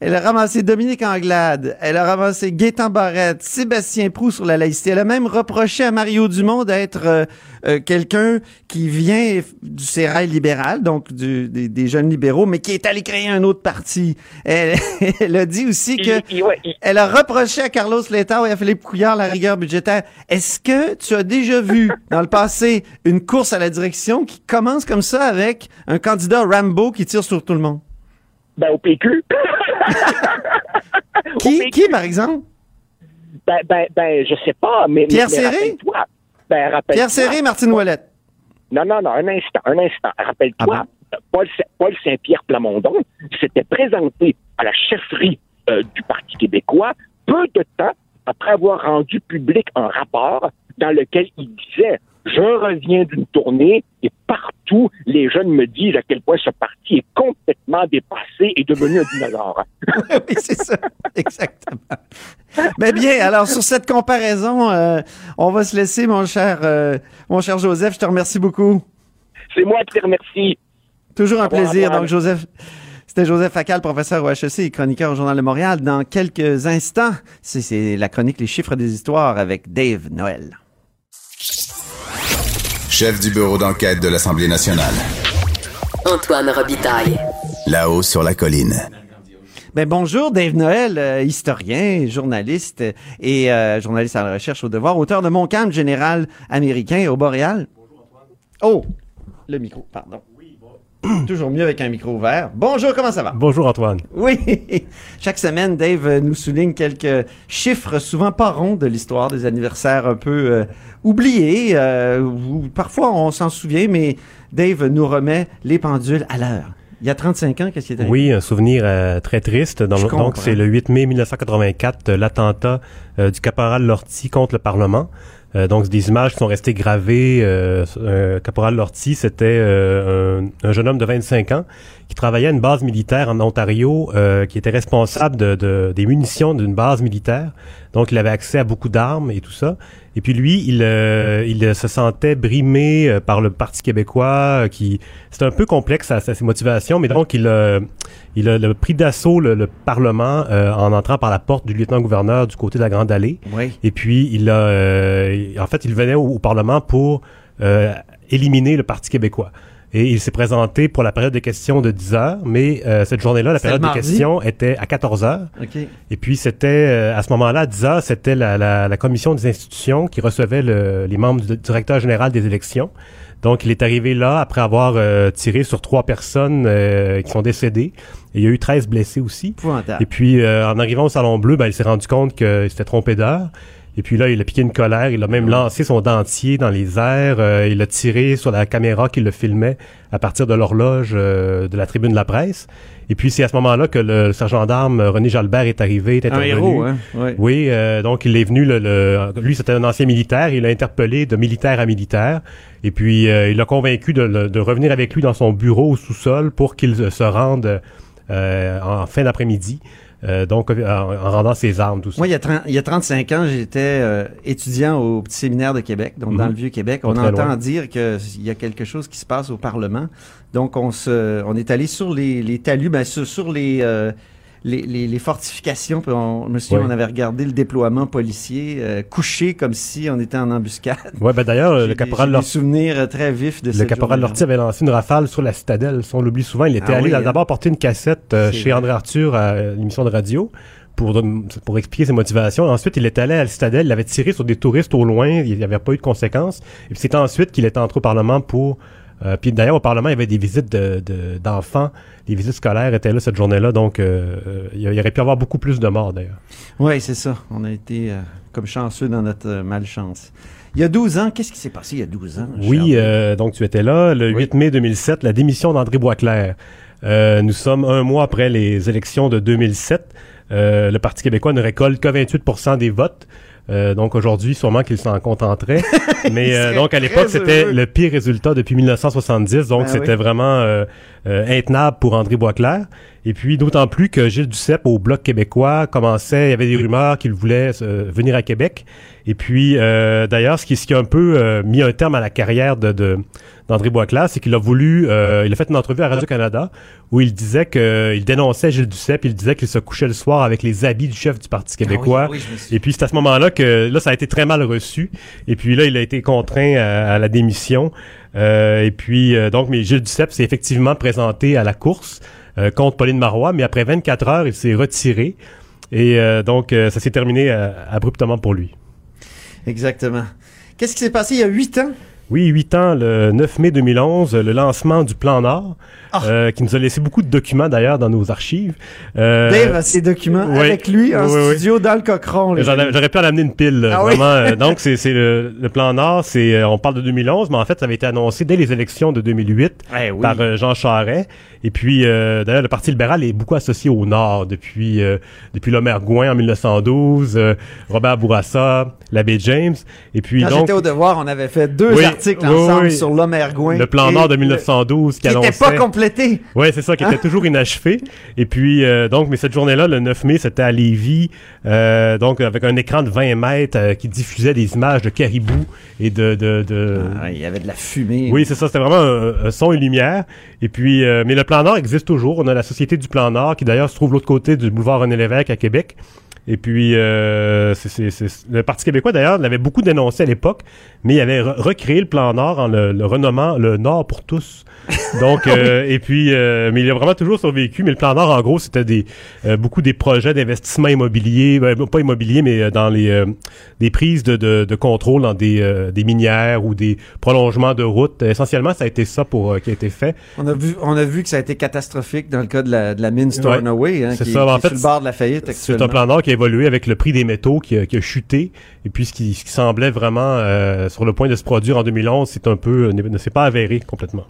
Elle a ramassé Dominique Anglade, elle a ramassé Gaétan Barrette, Sébastien Prou sur la laïcité. Elle a même reproché à Mario Dumont d'être euh, euh, quelqu'un qui vient du sérail libéral, donc du- des, des jeunes libéraux, mais qui est allé créer un autre parti. Elle, (laughs) elle a dit aussi que... Il- il- ouais, il- Elle a reproché à Carlos Letao et à Philippe Couillard la rigueur budgétaire. Est-ce que tu as déjà vu dans le passé une course à la direction qui commence comme ça avec un candidat Rambo qui tire sur tout le monde? Ben, au PQ. Qui, qui par exemple? Ben, ben, ben, je sais pas, mais. Pierre mais Serré? Ben. Pierre Serré, Martine Ouellette. Non, non, non, un instant, un instant. Rappelle-toi, Ah Paul, Paul Saint-Pierre Plamondon s'était présenté à la chefferie euh, du Parti québécois peu de temps après avoir rendu public un rapport dans lequel il disait je reviens d'une tournée et partout les jeunes me disent à quel point ce parti est complètement dépassé et devenu un dinosaure. (laughs) oui, c'est ça. Exactement. Mais bien, alors sur cette comparaison, euh, on va se laisser, mon cher, euh, mon cher Joseph. Je te remercie beaucoup. C'est moi qui te remercie. Toujours un plaisir. Donc, Joseph, c'était Joseph Facal, professeur au HEC et chroniqueur au Journal de Montréal. Dans quelques instants, c'est- c'est la chronique Les chiffres des histoires avec Dave Noël. Chef du bureau d'enquête de l'Assemblée nationale. Antoine Robitaille. Là-haut sur la colline. Ben bonjour Dave Noël, euh, historien, journaliste et euh, journaliste à la recherche au devoir, auteur de Mon camp général américain au Boréal. Oh, le micro, pardon. (clears throat) Toujours mieux avec un micro ouvert. Bonjour, comment ça va? Bonjour Antoine. Oui, (laughs) chaque semaine, Dave nous souligne quelques chiffres souvent pas ronds de l'histoire des anniversaires un peu euh, oubliés. euh, parfois, on s'en souvient, mais Dave nous remet les pendules à l'heure. Il y a 35 ans, qu'est-ce qui est arrivé? Oui, un souvenir euh, très triste. Dans le- donc, c'est le 8 mai 1984, euh, l'attentat du caporal Lortie contre le Parlement. Euh, donc, des images qui sont restées gravées. Euh, caporal Lortie, c'était euh, un, un jeune homme de 25 ans qui travaillait à une base militaire en Ontario, euh, qui était responsable de, de- des munitions d'une base militaire. Donc, il avait accès à beaucoup d'armes et tout ça. Et puis lui, il, euh, il se sentait brimé euh, par le Parti québécois, euh, qui c'est un peu complexe à, à ses motivations, mais donc il a, il a, le pris d'assaut le, le Parlement euh, en entrant par la porte du lieutenant-gouverneur du côté de la Grande Allée. Oui. Et puis il a, euh, en fait, il venait au, au Parlement pour euh, éliminer le Parti québécois. Et il s'est présenté pour la période de questions de 10 heures, mais euh, cette journée-là, la période de questions était à 14 heures. OK. Et puis c'était euh, à ce moment-là, à 10 heures, c'était la, la, la commission des institutions qui recevait le- les membres du directeur général des élections. Donc il est arrivé là après avoir euh, tiré sur trois personnes euh, qui sont décédées. Et il y a eu 13 blessés aussi. Et puis euh, en arrivant au Salon Bleu, ben, il s'est rendu compte qu'il s'était trompé d'heure. Et puis là, il a piqué une colère. Il a même lancé son dentier dans les airs. Euh, il a tiré sur la caméra qui le filmait à partir de l'horloge euh, de la tribune de la presse. Et puis c'est à ce moment-là que le, sergent d'armes René Jalbert est arrivé, est Un héros, hein? Ouais. Oui, euh, donc il est venu, le, le- lui c'était un ancien militaire, il a interpellé de militaire à militaire, et puis euh, il l'a convaincu de, de revenir avec lui dans son bureau au sous-sol pour qu'il se rende euh, en fin d'après-midi, euh, donc euh, en, en rendant ses armes, tout ça. Moi, il y, a 30 il y a 35 ans, j'étais euh, étudiant au Petit Séminaire de Québec, donc dans Mhm. le Vieux-Québec. On entend loin. dire qu'il y a quelque chose qui se passe au Parlement. Donc, on se, on est allé sur les, les talus, ben, sur, sur les, euh, les, les, les fortifications. Puis on, je me souviens, Ouais. on avait regardé le déploiement policier, euh, couché comme si on était en embuscade. Ouais, ben d'ailleurs, le caporal Lortie, souvenirs euh, très vifs de le caporal. Lortie avait lancé une rafale sur la citadelle. On l'oublie souvent. Il était Ah allé oui, hein. d'abord porter une cassette euh, chez vrai. André Arthur à l'émission de radio pour, pour expliquer ses motivations. Ensuite, il est allé à la citadelle. Il avait tiré sur des touristes au loin. Il n'y avait pas eu de conséquences. Et puis c'est ensuite qu'il est entré au Parlement pour... euh, puis d'ailleurs, au Parlement, il y avait des visites de- de- d'enfants. les visites scolaires étaient là cette journée-là. Donc, euh, euh, il y aurait pu y avoir beaucoup plus de morts, d'ailleurs. Oui, c'est ça. On a été euh, comme chanceux dans notre malchance. Il y a 12 ans, qu'est-ce qui s'est passé il y a 12 ans? Oui, donc tu étais là. Le 8 mai 2007, la démission d'André Boisclair. Nous sommes un mois après les élections de 2007. Euh, le Parti québécois ne récolte que 28% des votes. Euh, donc aujourd'hui, sûrement qu'il s'en contenterait. (laughs) Mais euh, donc à l'époque, c'était le pire résultat depuis 1970. Donc Ben c'était oui. vraiment euh, euh, intenable pour André Boisclair. Et puis d'autant plus que Gilles Duceppe au Bloc québécois commençait, il y avait des rumeurs qu'il voulait euh, venir à Québec. Et puis euh, d'ailleurs, ce qui, ce qui a un peu euh, mis un terme à la carrière de, de d'André Boisclair, c'est qu'il a voulu, euh, il a fait une entrevue à Radio-Canada où il disait qu'il dénonçait Gilles Duceppe, il disait qu'il se couchait le soir avec les habits du chef du Parti québécois. Ah oui, souviens. Et puis c'est à ce moment-là que là ça a été très mal reçu. Et puis là il a été contraint à, à la démission. Euh, et puis euh, donc mais Gilles Duceppe s'est effectivement présenté à la course euh, contre Pauline Marois, mais après 24 heures il s'est retiré. Et donc ça s'est terminé abruptement pour lui. Exactement. Qu'est-ce qui s'est passé il y a 8 ans? Oui, huit ans, le 9 mai 2011, le lancement du Plan Nord, euh, qui nous a laissé beaucoup de documents d'ailleurs dans nos archives. Euh, Dave a ses documents oui. avec lui en Oui, oui. studio dans le ai- J'aurais pu en amener une pile, Ah vraiment. euh, (laughs) donc, c'est le, le plan Nord, c'est euh, on parle de 2011, mais en fait, ça avait été annoncé dès les élections de 2008 Eh par Jean Charest. Et puis, d'ailleurs, le Parti libéral est beaucoup associé au Nord depuis depuis Gouin en 1912, euh, Robert Bourassa, l'abbé James. Et puis Quand donc, j'étais au devoir, on avait fait deux Oui. article Oui, ensemble oui. sur l'homme ergoin. Le plan Nord de le- 1912 qui, n'était pas complété. Oui, c'est ça, qui était (laughs) toujours inachevé. Et puis, euh, donc, mais cette journée-là, le 9 mai, c'était à Lévis, euh, donc avec un écran de 20 mètres euh, qui diffusait des images de caribous et de... de, de... Ah, il y avait de la fumée. Oui, c'est ça, c'était vraiment un, un son et lumière. Et puis, euh, mais le plan Nord existe toujours. On a la Société du plan Nord qui d'ailleurs se trouve de l'autre côté du boulevard René Lévesque à Québec. Et puis, euh, c'est- le Parti québécois, d'ailleurs, l'avait beaucoup dénoncé à l'époque, mais il avait re- recréé le plan Nord en le, le renommant le Nord pour tous. (laughs) Donc, euh, et puis, euh, mais il a vraiment toujours survécu. Mais le plan Nord, en gros, c'était des euh, beaucoup des projets d'investissement immobilier, ben, pas immobilier, mais euh, dans les euh, des prises de, de, de contrôle dans des, euh, des minières ou des prolongements de routes. Essentiellement, ça a été ça pour euh, qui a été fait. On a vu, on a vu que ça a été catastrophique dans le cas de la, de la mine Stornoway, hein, C'est qui, ça, qui en est fait, sur le bord de la faillite C'est un plan Nord qui a évolué avec le prix des métaux qui a, qui a chuté et puis ce qui, ce qui semblait vraiment euh, sur le point de se produire en 2011, c'est un peu ne, ne s'est pas avéré complètement.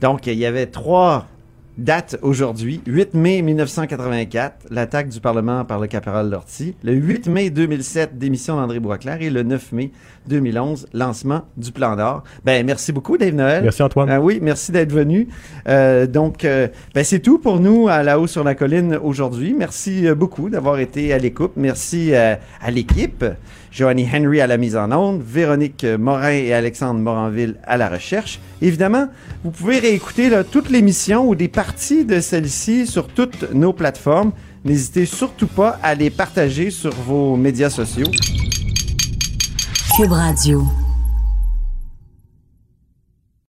Donc, il y avait trois dates aujourd'hui. 8 mai 1984, l'attaque du Parlement par le caporal Lortie. Le 8 mai 2007, démission d'André Boisclair. Et le 9 mai 2011, lancement du Plan d'or. Ben, merci beaucoup, Dave Noël. Merci Antoine. Ah oui, merci d'être venu. Euh, donc, euh, ben, c'est tout pour nous à La Haut sur la Colline aujourd'hui. Merci euh, beaucoup d'avoir été à l'écoute. Merci euh, à l'équipe. Joanny Henry à la mise en onde, Véronique Morin et Alexandre Moranville à la recherche. Évidemment, vous pouvez réécouter là, toute l'émission ou des parties de celle-ci sur toutes nos plateformes. N'hésitez surtout pas à les partager sur vos médias sociaux. Cube Radio.